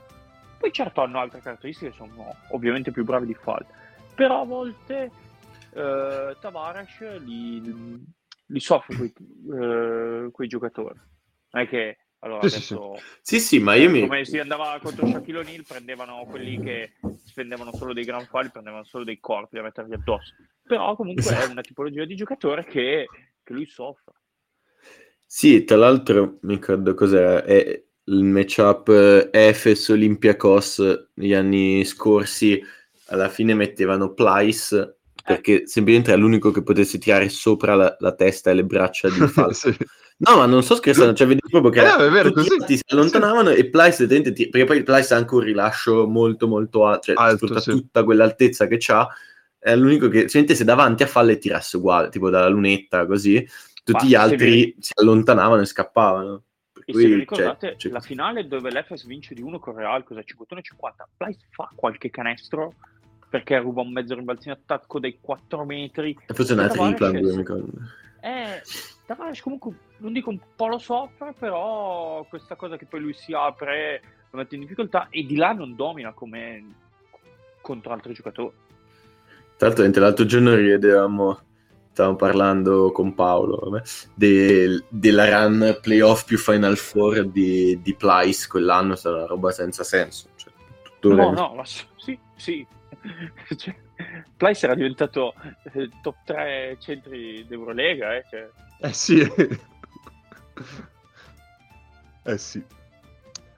poi certo hanno altre caratteristiche sono ovviamente più bravi di Fall però a volte eh, Tavares li, li soffre quei, eh, quei giocatori non è che allora Sì, sì, adesso Sì, sì, ma io mi... come si andava contro Shaquille O'Neal prendevano quelli che spendevano solo dei gran falli prendevano solo dei corpi da mettergli addosso però comunque è Esatto. una tipologia di giocatore che, che lui soffre Sì, tra l'altro mi ricordo cos'era. è- il matchup eh, Efes Olympiacos negli anni scorsi alla fine mettevano Plyce perché semplicemente era l'unico che potesse tirare sopra la, la testa e le braccia di Falco. Sì. No, ma non sto scherzando, cioè vedi proprio che Eh, vero, si allontanavano e Plyce ti- perché poi Plyce ha anche un rilascio molto molto alto, cioè Alto, sfrutta sì. tutta quell'altezza che ha, è l'unico che semplicemente se davanti a falle tirasse uguale, tipo dalla lunetta così, tutti Ma gli altri si allontanavano e scappavano. E se vi ricordate, cioè, la finale dove l'Efes vince di 1 con Real, cos'è? 51-50, Plyce fa qualche canestro perché ruba un mezzo rimbalzo in attacco dai 4 metri. una E Tavares tripla, è- non mi ricordo. Eh, Tavares comunque, non dico un po' lo soffre, però questa cosa che poi lui si apre lo mette in difficoltà e di là non domina come contro altri giocatori. Tra l'altro, l'altro giorno ridevamo, stavamo parlando con Paolo vabbè, del- della run playoff più Final Four di, di Plyce quell'anno, è stata una roba senza senso. Cioè, No, no, ma s- sì, sì. Cioè, Plyce era diventato eh, top 3 centri d'Eurolega, eh, cioè. Eh sì. eh sì.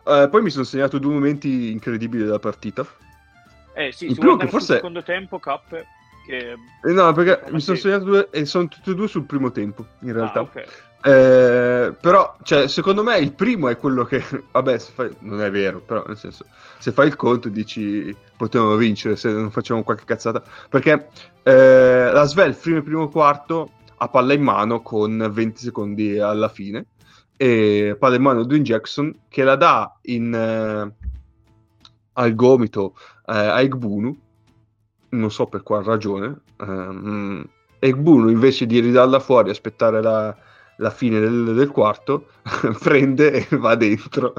Eh, poi mi sono segnato due momenti incredibili della partita. Eh sì, primo vuole che forse- secondo tempo, Cap, che... Eh, no, perché mi sono sì. segnato due e sono tutti e due sul primo tempo, in realtà. Ah, ok. Eh, però, cioè, secondo me il primo è quello che, vabbè, fai- non è vero, però nel senso, se fai il conto dici potevano vincere se non facevamo qualche cazzata, perché eh, la Svel fino al primo quarto ha palla in mano con 20 secondi alla fine e palla in mano a Dwayne Jackson che la dà in, eh, al gomito eh, a Igbunu, non so per quale ragione, ehm, Igbunu invece di ridarla fuori aspettare la, la fine del, del quarto, prende e va dentro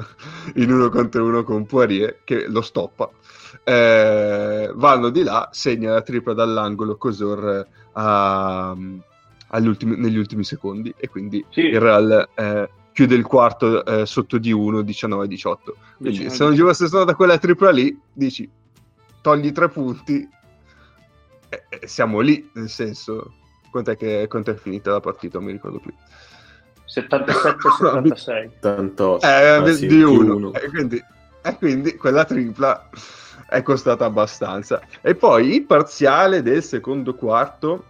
in uno contro uno con Poirier che lo stoppa. Eh, vanno di là, segna la tripla dall'angolo Cosor a- agli ultimi- negli ultimi secondi e quindi Sì. il Real eh, chiude il quarto eh, sotto di 1, 19-18. Quindi 19-18. se non ci fosse stata quella tripla lì, dici togli tre punti e, e siamo lì, nel senso, quant'è che, quant'è finita la partita? Non mi ricordo più. 77-76. 88, Eh, ah, di- sì, di uno. uno. E quindi, e quindi quella tripla è costata abbastanza. E poi il parziale del secondo quarto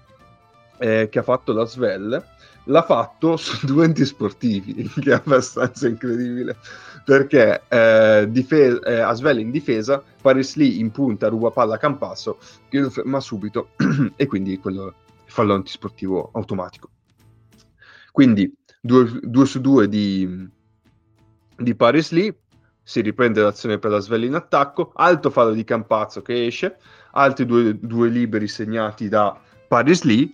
eh, che ha fatto la Svel l'ha fatto su due antisportivi, che è abbastanza incredibile. Perché eh, dife- eh, Asvel in difesa, Paris Lee in punta, ruba palla a Campasso, ferma subito, e quindi quello fallo antisportivo automatico. Quindi 2 su 2 di, di Paris Lee, si riprende l'azione per la Svel in attacco, alto fallo di Campazzo che esce, altri due, due liberi segnati da Paris Lee,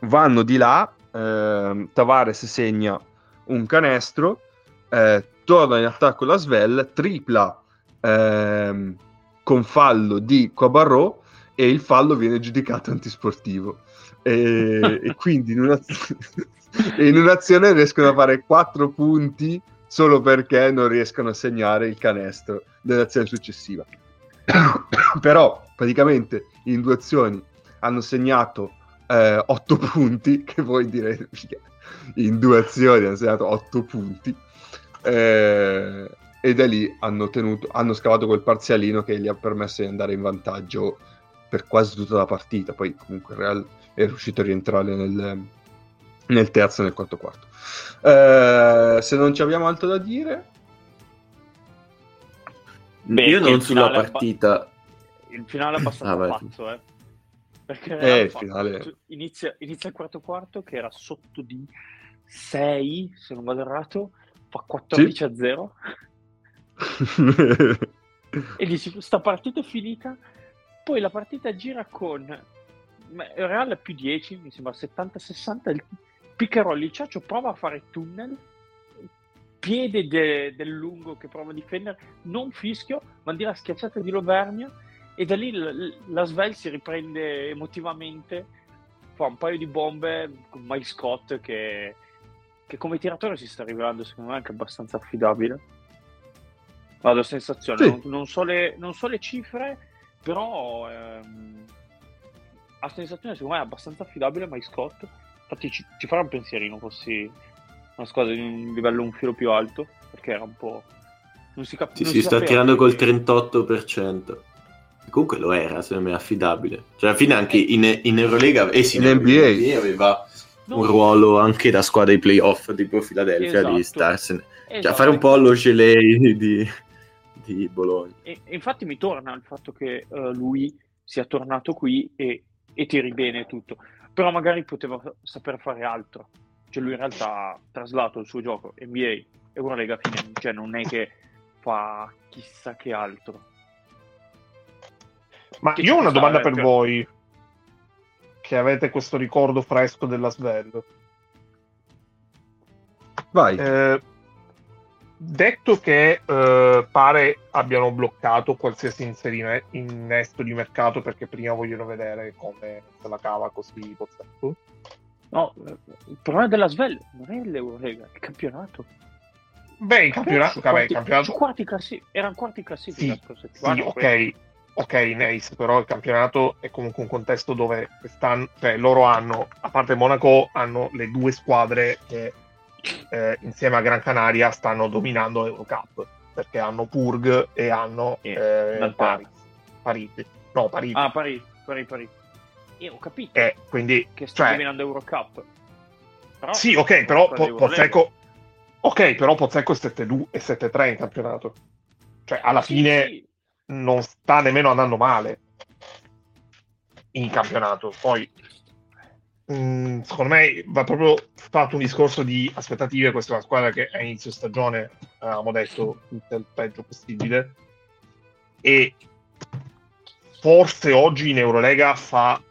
vanno di là, ehm, Tavares segna un canestro, eh, torna in attacco la Svel, tripla ehm, con fallo di Quabarro e il fallo viene giudicato antisportivo. E, e quindi in, una- in un'azione riescono a fare 4 punti solo perché non riescono a segnare il canestro nell'azione successiva. Però praticamente in due azioni hanno segnato 8 punti, che vuol dire in due azioni hanno segnato 8 punti. eh, e da lì hanno, tenuto, hanno scavato quel parzialino che gli ha permesso di andare in vantaggio per quasi tutta la partita. Poi comunque il Real è riuscito a rientrare nel, nel terzo e nel quarto quarto. Eh, se non ci abbiamo altro da dire, Beh, Io non sulla partita. Il finale è abbastanza Ah, pazzo, eh. Perché Eh, il finale- inizia, inizia il quarto quarto che era sotto di 6, se non vado errato, fa 14 a 0 e dici sta partita è finita, poi la partita gira con Real più 10, mi sembra 70-60, il Piccarolli, il Ciaccio prova a fare tunnel, piede de- del lungo che prova a difendere, non fischio, ma di la schiacciata di Lovernia e da lì la Svel si riprende emotivamente, fa un paio di bombe con Mike Scott che, che come tiratore si sta rivelando secondo me anche abbastanza affidabile. Vado a sensazione, Sì. non, non so le, non so le cifre, però ehm, a sensazione secondo me è abbastanza affidabile Mike Scott. Infatti ci, ci farà un pensierino fossi una squadra di un livello un filo più alto, che era un po'... Non si, cap- Sì, non si sta tirando col che- 38%. Comunque lo era, secondo me, affidabile. Cioè, alla fine anche in, in Eurolega e sì, In NBA. aveva No, un ruolo anche da squadra di playoff, tipo Philadelphia, di Esatto. starsene. Cioè, esatto. fare un po' lo gelei di, di Bologna. E, infatti mi torna il fatto che eh, lui sia tornato qui e, e tiri bene tutto. Però magari poteva saper fare altro. Cioè lui in realtà ha traslato il suo gioco NBA e Eurolega fine, cioè non è che fa chissà che altro. Ma io ho una domanda per voi che avete questo ricordo fresco della Svel. Vai. Eh, detto che eh, pare abbiano bloccato qualsiasi inserine- innesto di mercato perché prima vogliono vedere come se la cava così Pozzecco. No, eh, il problema della Svel non è l'Eurolega, è il campionato. Beh, il campionato, Su vabbè, il quarti- campionato quarti classi- erano quarti classifica Sì, la scorsa settimana, Sì, ok, ok, Nice, però il campionato è comunque un contesto dove quest'anno, cioè loro hanno, a parte Monaco, hanno le due squadre che eh, insieme a Gran Canaria stanno dominando Eurocup, perché hanno Purg e hanno E eh. Paris. Parigi. No, Parigi. Ah, Parigi, Parigi, Parigi. E ho capito Eh, quindi, che sta cioè, dominando Eurocup. Però, sì, ok, però Po-. Pozzecco, ok, però Pozzecco è 7-2 e 7-3 in campionato. Cioè, alla Sì, fine sì. Non sta nemmeno andando male in campionato. Poi, mh, secondo me, va proprio fatto un discorso di aspettative. Questa è una squadra che a inizio stagione avevamo detto tutto il peggio possibile. E forse oggi in Eurolega fa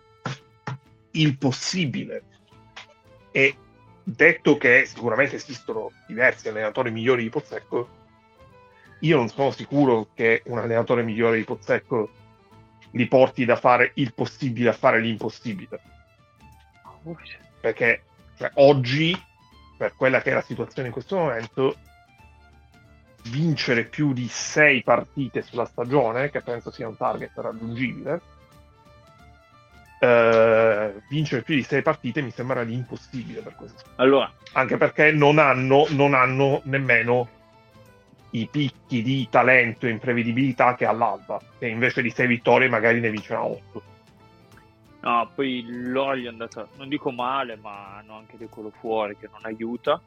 il possibile. E detto che sicuramente esistono diversi allenatori migliori di Pozzecco, io non sono sicuro che un allenatore migliore di Pozzecco li porti da fare il possibile a fare l'impossibile. Perché cioè, oggi, per quella che è la situazione in questo momento, vincere più di sei partite sulla stagione, che penso sia un target raggiungibile, eh, vincere più di sei partite mi sembra l'impossibile per questo. Allora, Anche perché non hanno, non hanno nemmeno i picchi di talento e imprevedibilità che ha l'Alba, che invece di sei vittorie magari ne vincerà otto. no, poi loro gli è andata, non dico male, ma hanno anche del quello fuori che non aiuta.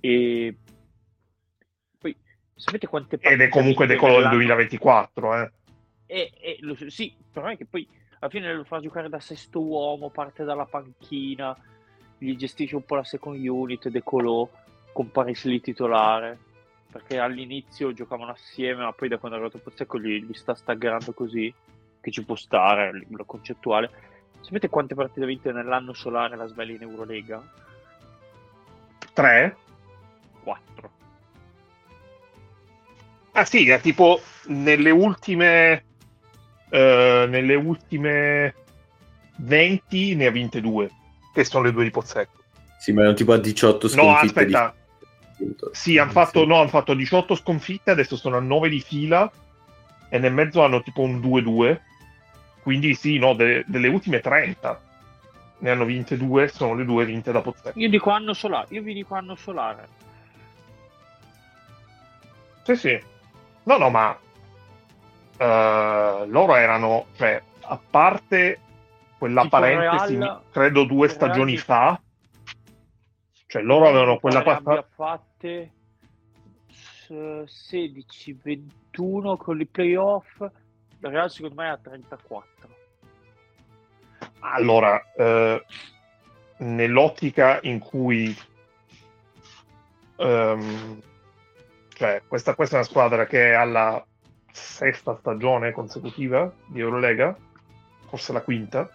E poi sapete quante Ed è comunque decolo del nell'anno? 2024, eh. E, e lo- sì, però è che poi alla fine lo fa giocare da sesto uomo, parte dalla panchina, gli gestisce un po' la second unit, De Colò, con Paris lì titolare, perché all'inizio giocavano assieme, ma poi da quando è arrivato Pozzecco gli, gli sta staggerando così, che ci può stare, a livello concettuale. Sapete quante partite ha vinto nell'anno solare la Svelli in Eurolega? 3? 4. Ah sì, è tipo nelle ultime eh, nelle ultime 20 ne ha vinte due, che sono le due di Pozzecco. Sì, ma erano tipo a 18 No, sconfitte aspetta, di... sì, hanno fatto, no, hanno fatto 18 sconfitte, adesso sono a 9 di fila e nel mezzo hanno tipo un 2-2. Quindi sì, no, de- delle ultime 30 ne hanno vinte due, sono le due vinte da Pozzecco. Io dico anno solare, io vi dico anno solare. Sì, sì. No, no, ma eh, loro erano, cioè, a parte quella Tipo parentesi, Real- credo due Real stagioni fa, cioè loro avevano quella abbia fatte s- 16, 21 con i playoff. Il Real secondo me è a 34. Allora, eh, nell'ottica in cui ehm, cioè, questa, questa è una squadra che è alla sesta stagione consecutiva di Eurolega, forse la quinta.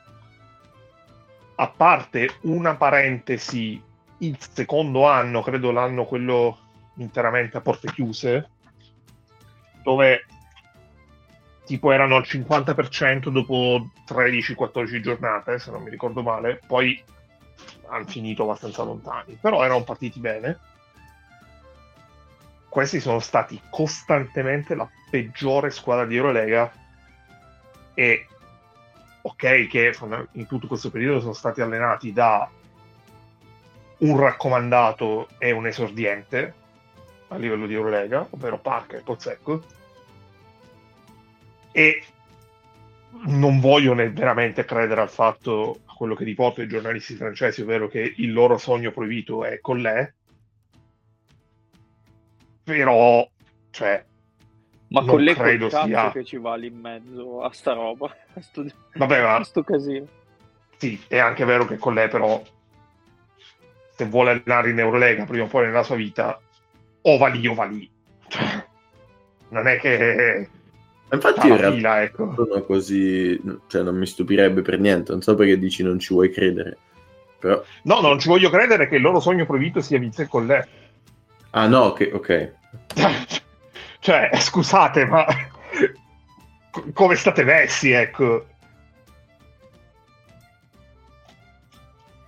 A parte una parentesi, il secondo anno, credo l'anno quello interamente a porte chiuse, dove tipo erano al 50% dopo 13-14 giornate, se non mi ricordo male, poi hanno finito abbastanza lontani, però erano partiti bene. Questi sono stati costantemente la peggiore squadra di Eurolega e ok che in tutto questo periodo sono stati allenati da un raccomandato e un esordiente, a livello di Eurolega, ovvero Parker e Pozzecco, e non voglio veramente credere al fatto, a quello che riportano i giornalisti francesi, ovvero che il loro sogno proibito è con lei, però, cioè, ma non con le credo sia... che ci va lì in mezzo a sta roba, a sto, Vabbè, ma a sto casino. sì, è anche vero che con lei però se vuole allenare in Eurolega prima o poi nella sua vita, o va lì o va lì. Cioè, non è che Infatti, fa in realtà ecco. sono così, cioè, non mi stupirebbe per niente. Non so perché dici non ci vuoi credere, però, No, non ci voglio credere che il loro sogno proibito sia Vince con lei. ah, no, ok, ok. cioè, scusate, ma co- come state messi, ecco.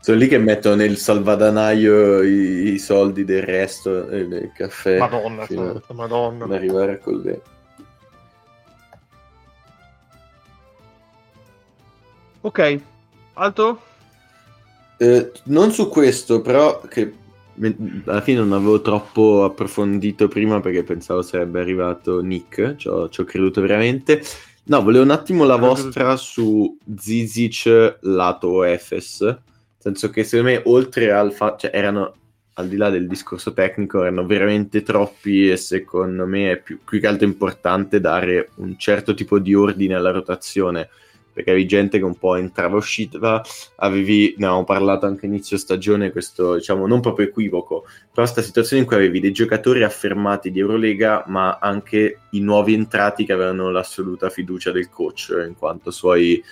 Sono lì che mettono nel salvadanaio i, i soldi del resto eh, del caffè Madonna, fino santa, ad madonna. arrivare a quel Ok, altro? Eh, non su questo, però che alla fine non avevo troppo approfondito prima perché pensavo sarebbe arrivato Nick, ci ho, ci ho creduto veramente. No, volevo un attimo la vostra su Zizic lato Efes, senso che secondo me oltre al fatto, cioè erano al di là del discorso tecnico, erano veramente troppi e secondo me è più, più che altro importante dare un certo tipo di ordine alla rotazione. Perché avevi gente che un po' entrava e usciva, avevi, ne avevamo parlato anche inizio stagione, questo diciamo non proprio equivoco, però questa situazione in cui avevi dei giocatori affermati di Eurolega, ma anche i nuovi entrati che avevano l'assoluta fiducia del coach, in quanto suoi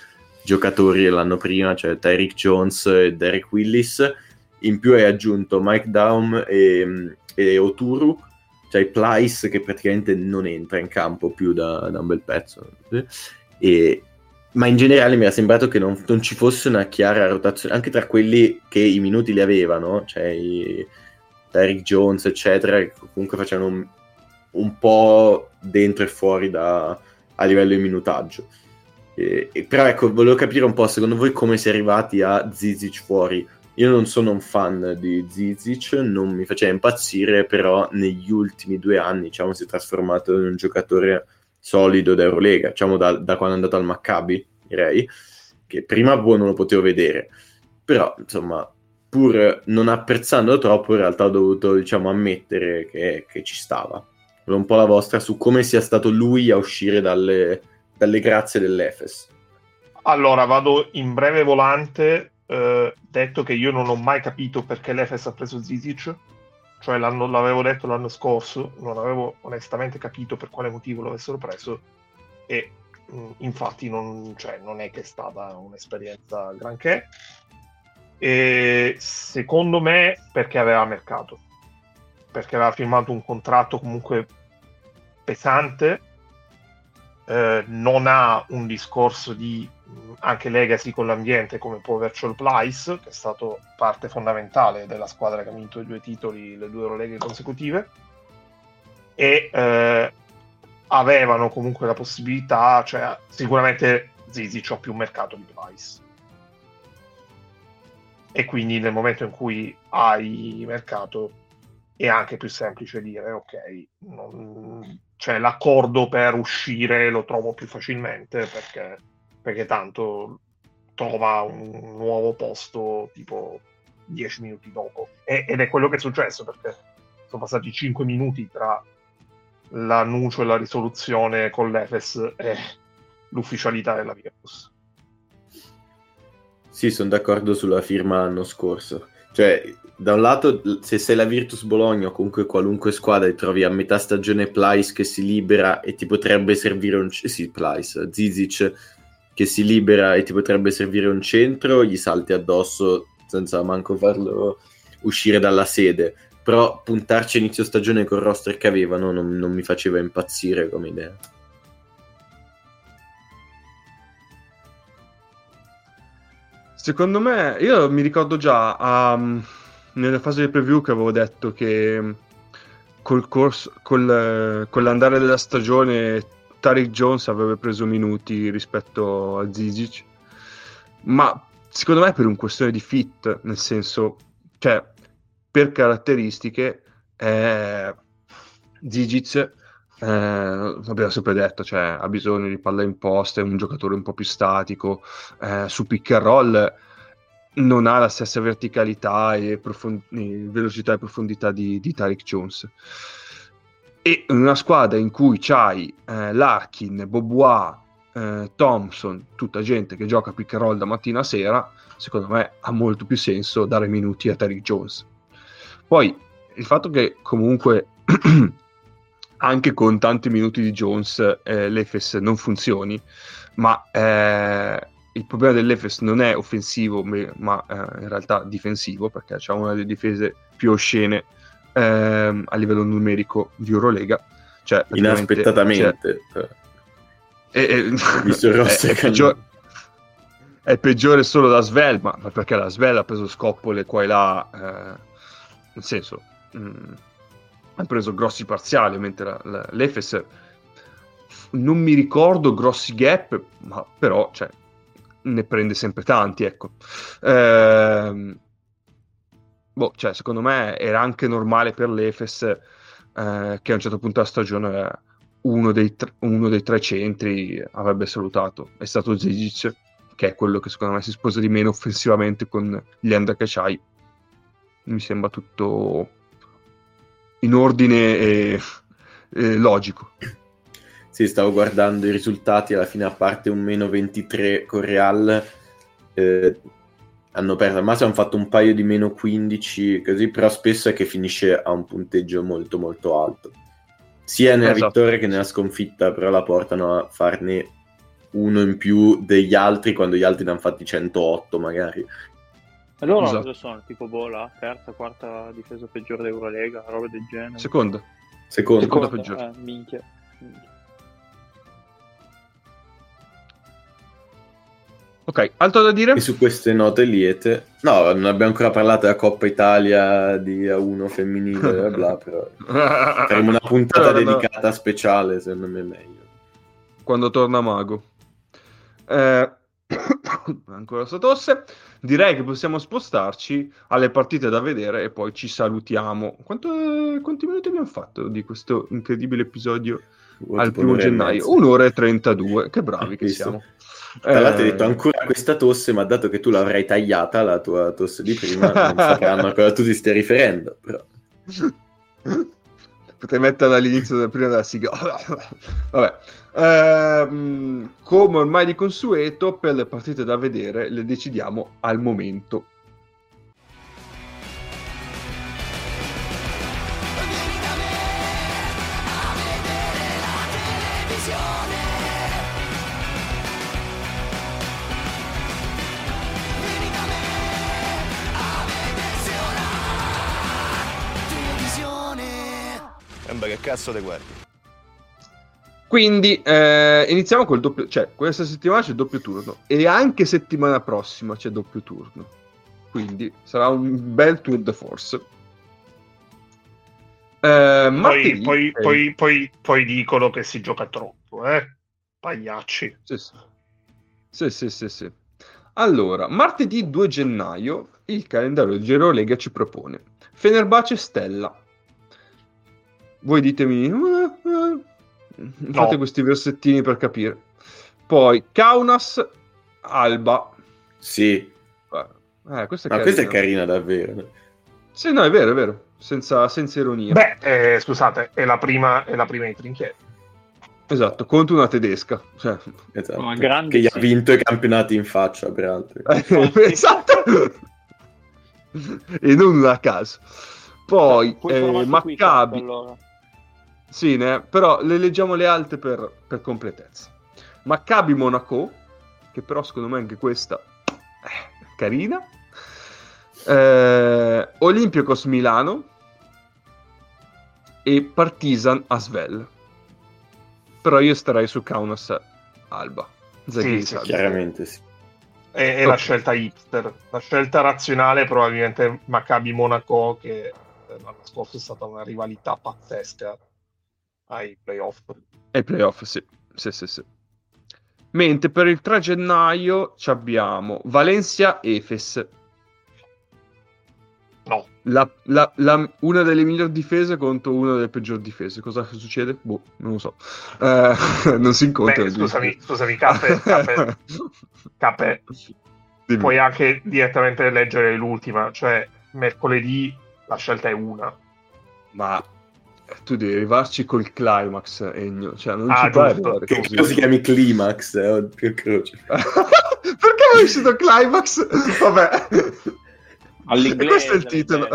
giocatori l'anno prima, cioè Tyreek Jones e Derek Willis, in più hai aggiunto Mike Daum e, e Oturu, cioè Plyce che praticamente non entra in campo più da, da un bel pezzo. E, ma in generale mi era sembrato che non, non, ci fosse una chiara rotazione, anche tra quelli che i minuti li avevano, cioè i Derrick Jones, eccetera, che comunque facevano un, un, po' dentro e fuori da, a livello di minutaggio. E, e, però ecco, volevo capire un po', secondo voi come si è arrivati a Zizic fuori? Io non sono un fan di Zizic, non mi faceva impazzire, però negli ultimi due anni diciamo, si è trasformato in un giocatore solido d'Eurolega, diciamo da, da quando è andato al Maccabi, direi, che prima boh, non lo potevo vedere, però insomma, pur non apprezzandolo troppo, in realtà ho dovuto diciamo, ammettere che, che ci stava. Un po' la vostra su come sia stato lui a uscire dalle, dalle grazie dell'Efes. Allora, vado in breve volante, eh, detto che io non ho mai capito perché l'Efes ha preso Zizic, cioè l'avevo detto l'anno scorso, non avevo onestamente capito per quale motivo lo avessero preso e mh, infatti non, cioè, non, è che è stata un'esperienza granché. E secondo me perché aveva mercato, perché aveva firmato un contratto comunque pesante, eh, non ha un discorso di anche legacy con l'ambiente come può Virtual Plice, che è stato parte fondamentale della squadra che ha vinto i due titoli, le due Euroleghe consecutive, e eh, avevano comunque la possibilità, cioè sicuramente Zizi c'ha più mercato di Plice. E quindi nel momento in cui hai mercato è anche più semplice dire ok, non, cioè l'accordo per uscire lo trovo più facilmente perché perché tanto trova un nuovo posto tipo 10 minuti dopo. E, ed è quello che è successo perché sono passati 5 minuti tra l'annuncio e la risoluzione con l'Efes e l'ufficialità della Virtus. Sì, sono d'accordo sulla firma l'anno scorso. Cioè, da un lato, se sei la Virtus Bologna o comunque qualunque squadra e trovi a metà stagione Plice che si libera e ti potrebbe servire un... Sì, Plice, Zizic che si libera e ti potrebbe servire un centro, gli salti addosso senza manco farlo uscire dalla sede. Però puntarci a inizio stagione col roster che avevano non, non mi faceva impazzire come idea. Secondo me, io mi ricordo già um, nella fase di preview che avevo detto che col corso, col, con l'andare della stagione Tariq Jones avrebbe preso minuti rispetto a Zizic, ma secondo me è per un questione di fit, nel senso, cioè, per caratteristiche è, Zigic, eh, l'abbiamo sempre detto, cioè, ha bisogno di palla in posta, è un giocatore un po' più statico, eh, su pick and roll non ha la stessa verticalità e, profond- velocità e profondità di, di Tarek Jones. E una squadra in cui c'hai eh, Larkin, Bobois, eh, Thompson, tutta gente che gioca pick and roll da mattina a sera, secondo me ha molto più senso dare minuti a Tarek Jones. Poi il fatto che comunque anche con tanti minuti di Jones eh, l'Efes non funzioni, ma eh, il problema dell'Efes non è offensivo, ma eh, in realtà difensivo, perché c'è una delle difese più oscene ehm, a livello numerico di Eurolega. Cioè, Inaspettatamente. Cioè, è, è, è, peggiore, è peggiore solo da Svel, ma perché la Svel ha preso scoppole qua e là, eh, nel senso, mh, mm, ha preso grossi parziali, mentre la, la, l'Efes non mi ricordo grossi gap, ma però cioè, ne prende sempre tanti, ecco. Eh, boh, cioè, secondo me era anche normale per l'Efes eh, che a un certo punto della stagione uno dei, tre, uno dei tre centri avrebbe salutato. È stato Zizic, che è quello che secondo me si sposa di meno offensivamente con che c'hai. Mi sembra tutto in ordine e, e logico. Sì, stavo guardando i risultati, alla fine a parte un meno 23 con Real, eh, hanno perso, al massimo hanno fatto un paio di meno 15, così, però spesso è che finisce a un punteggio molto molto alto. Sia nella esatto. vittoria che nella sconfitta, però la portano a farne uno in più degli altri quando gli altri ne hanno fatti 108 magari. Allora esatto. cosa sono? Tipo bola, terza, quarta difesa peggiore d'Eurolega, roba del genere? Seconda. Seconda, Seconda peggiore. Eh, minchia. minchia. Ok, altro da dire? E su queste note liete, no, non abbiamo ancora parlato della Coppa Italia di A1 femminile, bla bla, però faremo una puntata allora, dedicata no. speciale, secondo me è meglio. Quando torna Mago. Eh, ancora sta tosse. Direi che possiamo spostarci alle partite da vedere e poi ci salutiamo. Quanto, quanti minuti abbiamo fatto di questo incredibile episodio al primo gennaio? Un'ora e 32, che bravi che siamo. Tra l'altro hai detto eh. ancora questa tosse, ma dato che tu l'avrai tagliata la tua tosse di prima, non sapranno a cosa tu ti stai riferendo. Però. Potrei metterla all'inizio del prima della sigla. Vabbè. Ehm, come ormai di consueto, per le partite da vedere le decidiamo al momento. Che cazzo te guardi? Quindi eh, iniziamo col doppio, cioè questa settimana c'è doppio turno e anche settimana prossima c'è doppio turno. Quindi sarà un bel tour de force. Eh, poi, poi, eh. poi, poi, poi, dicono che si gioca troppo, eh? Pagliacci. Sì sì. sì, sì, sì, sì. Allora, martedì 2 gennaio il calendario di Giro Lega ci propone Fenerbace Stella, voi ditemi, eh, eh, fate no. questi versettini per capire. Poi Kaunas, Alba. Sì. Eh, questa, è Ma questa è carina davvero. Sì, no, è vero, è vero, senza, senza ironia. Beh, eh, scusate, è la prima, è la prima di trinchete. Esatto, contro una tedesca. Cioè... Esatto. Oh, che gli ha vinto i campionati in faccia, peraltro. esatto. e non a caso. Poi, eh, Maccabi... Allora. Sì, ne... però le leggiamo le alte per, per completezza. Maccabi Monaco, che però secondo me anche questa è carina. Eh, Olympiacos Milano e Partizan Asvel. Però io starei su Kaunas Alba. Sì, sì, chiaramente sì. È, è okay. la scelta hipster. La scelta razionale è probabilmente Maccabi Monaco, che l'anno scorso è stata una rivalità pazzesca ai playoff. Ai playoff, sì. sì, sì, sì. Mentre per il 3 gennaio abbiamo Valencia Efes. No. la- la- la- una delle migliori difese contro una delle peggiori difese. Cosa succede? Boh, non lo so. Eh, non si incontrano. Beh, scusami, scusami, Cappe, Cappe, Cappe, puoi anche direttamente leggere l'ultima, cioè mercoledì la scelta è una. Ma tu devi arrivarci col climax, Ennio. Cioè, non Ah, ci puoi arrivare Che così. cosa si chiami Climax? Eh, oddio, croce. Perché è uscito climax? Vabbè. All'inglese. Questo è il titolo.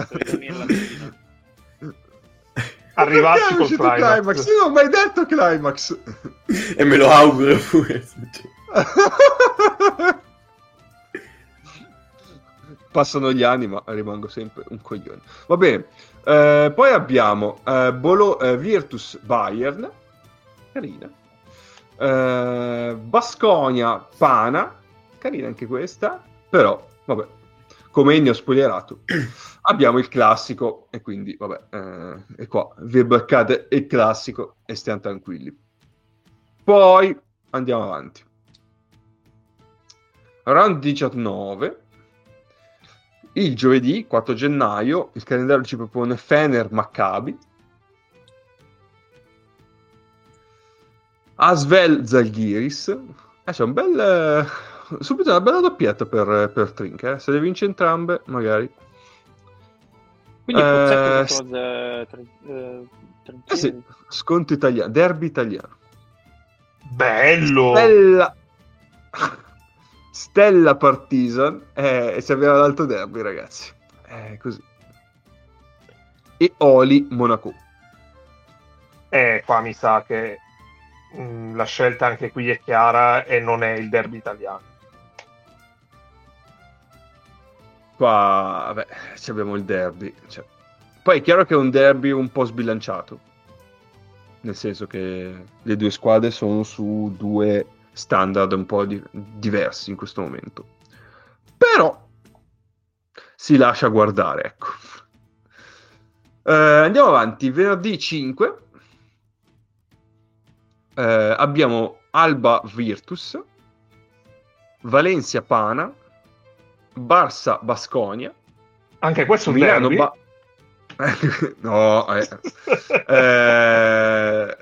Arrivarci col uscito climax. Io non ho mai detto climax. E me lo auguro pure. Passano gli anni, ma rimango sempre un coglione. Va bene. Eh, poi abbiamo eh, Bolo- eh, Virtus Bayern, carina. Eh, Basconia Pana, carina anche questa, però vabbè. Come Ennio spoilerato, abbiamo il classico e quindi vabbè, eh, e qua vi beccate il classico e stiamo tranquilli. Poi andiamo avanti. Round 19. Il giovedì 4 gennaio il calendario ci propone Fener Maccabi, Asvel Zalgiris. Eh, c'è un bel. eh, subito una bella doppietta per, per Trink. eh. Se le vince entrambe, magari. Quindi Eh, Pozzetto s- contro eh, Tre- eh. Eh sì, sconto italiano, derby italiano. Bello! Stella. Stella Partisan. Eh, e se abbiamo l'altro derby, ragazzi. Eh, così. E Oli Monaco. E qua mi sa che mh, la scelta anche qui è chiara e non è il derby italiano. Qua, vabbè, ci abbiamo il derby. cioè. Poi è chiaro che è un derby un po' sbilanciato. Nel senso che le due squadre sono su due standard un po' di- diversi in questo momento. Però si lascia guardare, ecco. Eh, andiamo avanti. Venerdì 5 eh, abbiamo Alba Virtus, Valencia Pana, Barça Basconia, Anche questo Milano derby? Ba- no, eh. Eh,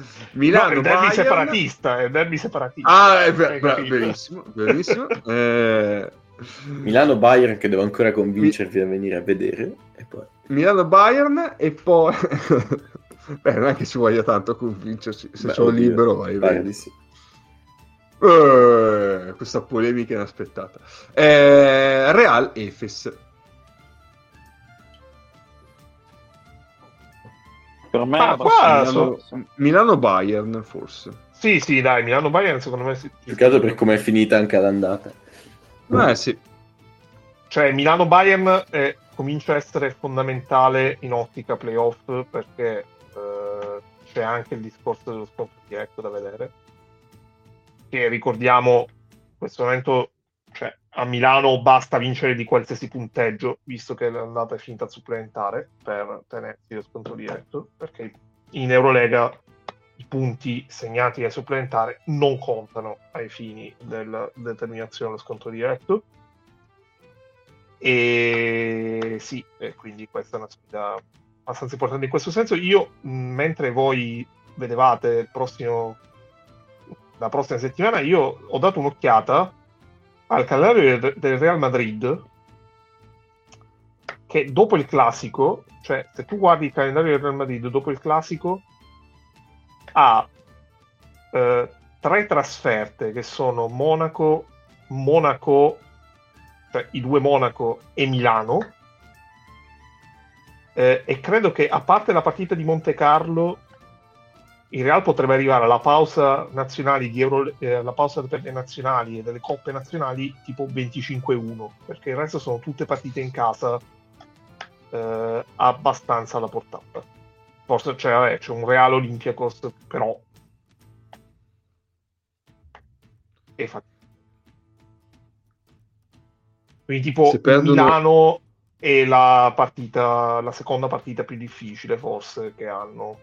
No, Milano è un derby Bayern. separatista, è derby separatista. Ah, è bra- capito? benissimo, benissimo. Eh, Milano Bayern che devo ancora convincervi a venire a vedere. E poi... Milano Bayern e poi Beh, non è che ci voglia tanto convincerci, se Beh, sono oddio, libero vai di sì. Eh, questa polemica inaspettata. Eh, Real Efes. Per me Ah, è qua Milano, Milano Bayern, forse. Sì, sì, dai, Milano Bayern secondo me sì. Più che altro per come è finita anche l'andata. Eh sì. Cioè, Milano Bayern eh, comincia a essere fondamentale in ottica playoff perché eh, c'è anche il discorso dello scontro diretto da vedere. Che ricordiamo, in questo momento, a Milano basta vincere di qualsiasi punteggio, visto che l'andata è finita supplementare per tenersi lo scontro diretto, perché in Eurolega i punti segnati al supplementare non contano ai fini della determinazione dello scontro diretto. E sì, e quindi questa è una sfida abbastanza importante in questo senso. Io, mentre voi vedevate il prossimo, la prossima settimana, io ho dato un'occhiata al calendario del- Real Madrid che dopo il classico, cioè se tu guardi il calendario del Real Madrid dopo il classico, ha eh, tre trasferte che sono Monaco, Monaco, cioè i due Monaco e Milano. Eh, e credo che a parte la partita di Monte Carlo, il Real potrebbe arrivare alla pausa Euro, eh, alla pausa per le nazionali e delle coppe nazionali tipo 25-1, perché il resto sono tutte partite in casa eh, abbastanza alla portata. Forse cioè, vabbè, c'è un Real Olympiacos, però e fa- Quindi tipo perdono- Milano è la partita, la seconda partita più difficile forse che hanno.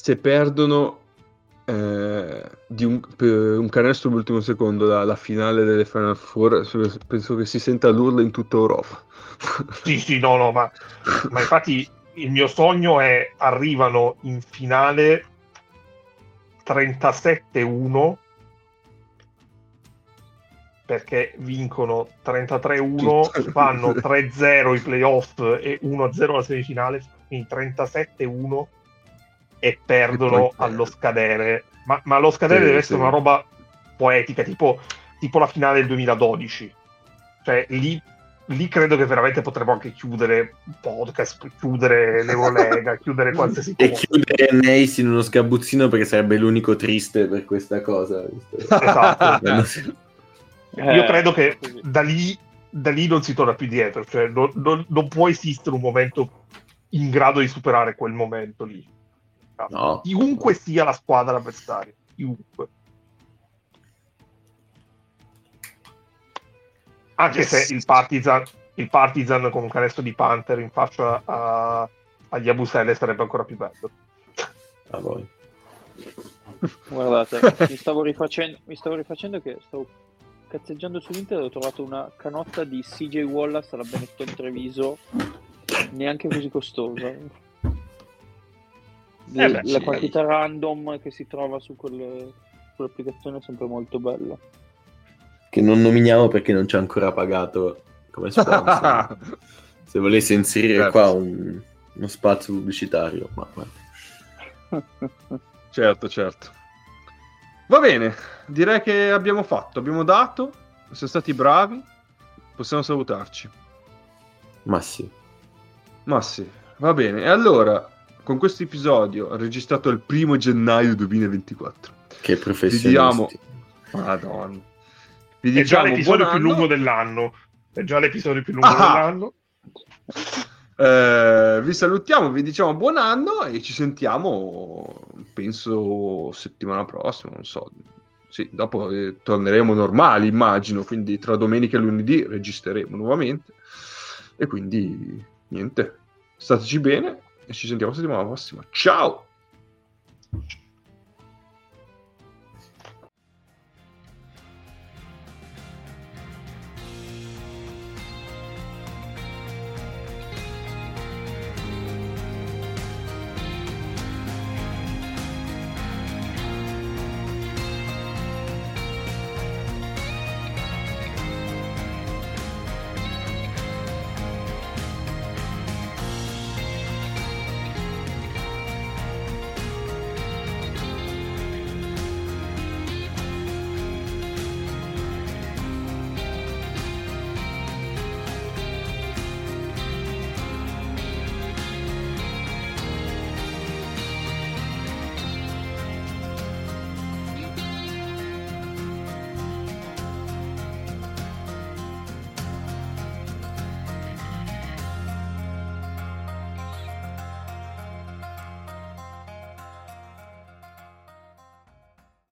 Se perdono eh, di un, un, canestro all'ultimo secondo la, la, finale delle Final Four, penso che si senta l'urla in tutta Europa. Sì, sì, no, no, ma, ma infatti il mio sogno è arrivano in finale 37-1 perché vincono 33-1, fanno 3-0 i playoff e 1-0 la semifinale, quindi 37-1 e perdono e allo scadere. Ma, ma lo scadere sì, deve essere una roba poetica, tipo, tipo la finale del 2012. Cioè, lì lì credo che veramente potremmo anche chiudere podcast, chiudere l'Eurolega, chiudere qualsiasi cosa. E chiudere Nace in uno sgabuzzino perché sarebbe l'unico triste per questa cosa. Esatto. Io credo che da lì, da lì, non si torna più dietro, cioè non, non, non, può esistere un momento in grado di superare quel momento lì. No. Chiunque sia la squadra avversaria, chiunque. Anche yes. se il Partizan, il Partizan con un canestro di Panther in faccia a, agli Abuselle sarebbe ancora più bello. A voi. Guardate, mi stavo rifacendo, mi stavo rifacendo che stavo cazzeggiando su internet ho trovato una canotta di CJ Wallace alla Benetton Treviso neanche così costosa. Eh beh, la sì, quantità random che si trova su quelle, quell'applicazione è sempre molto bella che non nominiamo perché non ci ha ancora pagato come sponsor. Se volesse inserire certo. qua un, uno spazio pubblicitario, ma... certo, certo. Va bene, direi che abbiamo fatto, abbiamo dato, siamo stati bravi, possiamo salutarci. Ma sì. Ma sì, va bene. E allora, con questo episodio registrato il primo gennaio 2024. Che professionisti. Madonna. Vi è già l'episodio più lungo dell'anno. È già l'episodio più lungo ah. dell'anno. Eh, vi salutiamo, vi diciamo buon anno e ci sentiamo, penso, settimana prossima, non so. Sì, dopo eh, torneremo normali, immagino, quindi tra domenica e lunedì registreremo nuovamente. E quindi, niente, stateci bene e ci sentiamo settimana prossima. Ciao!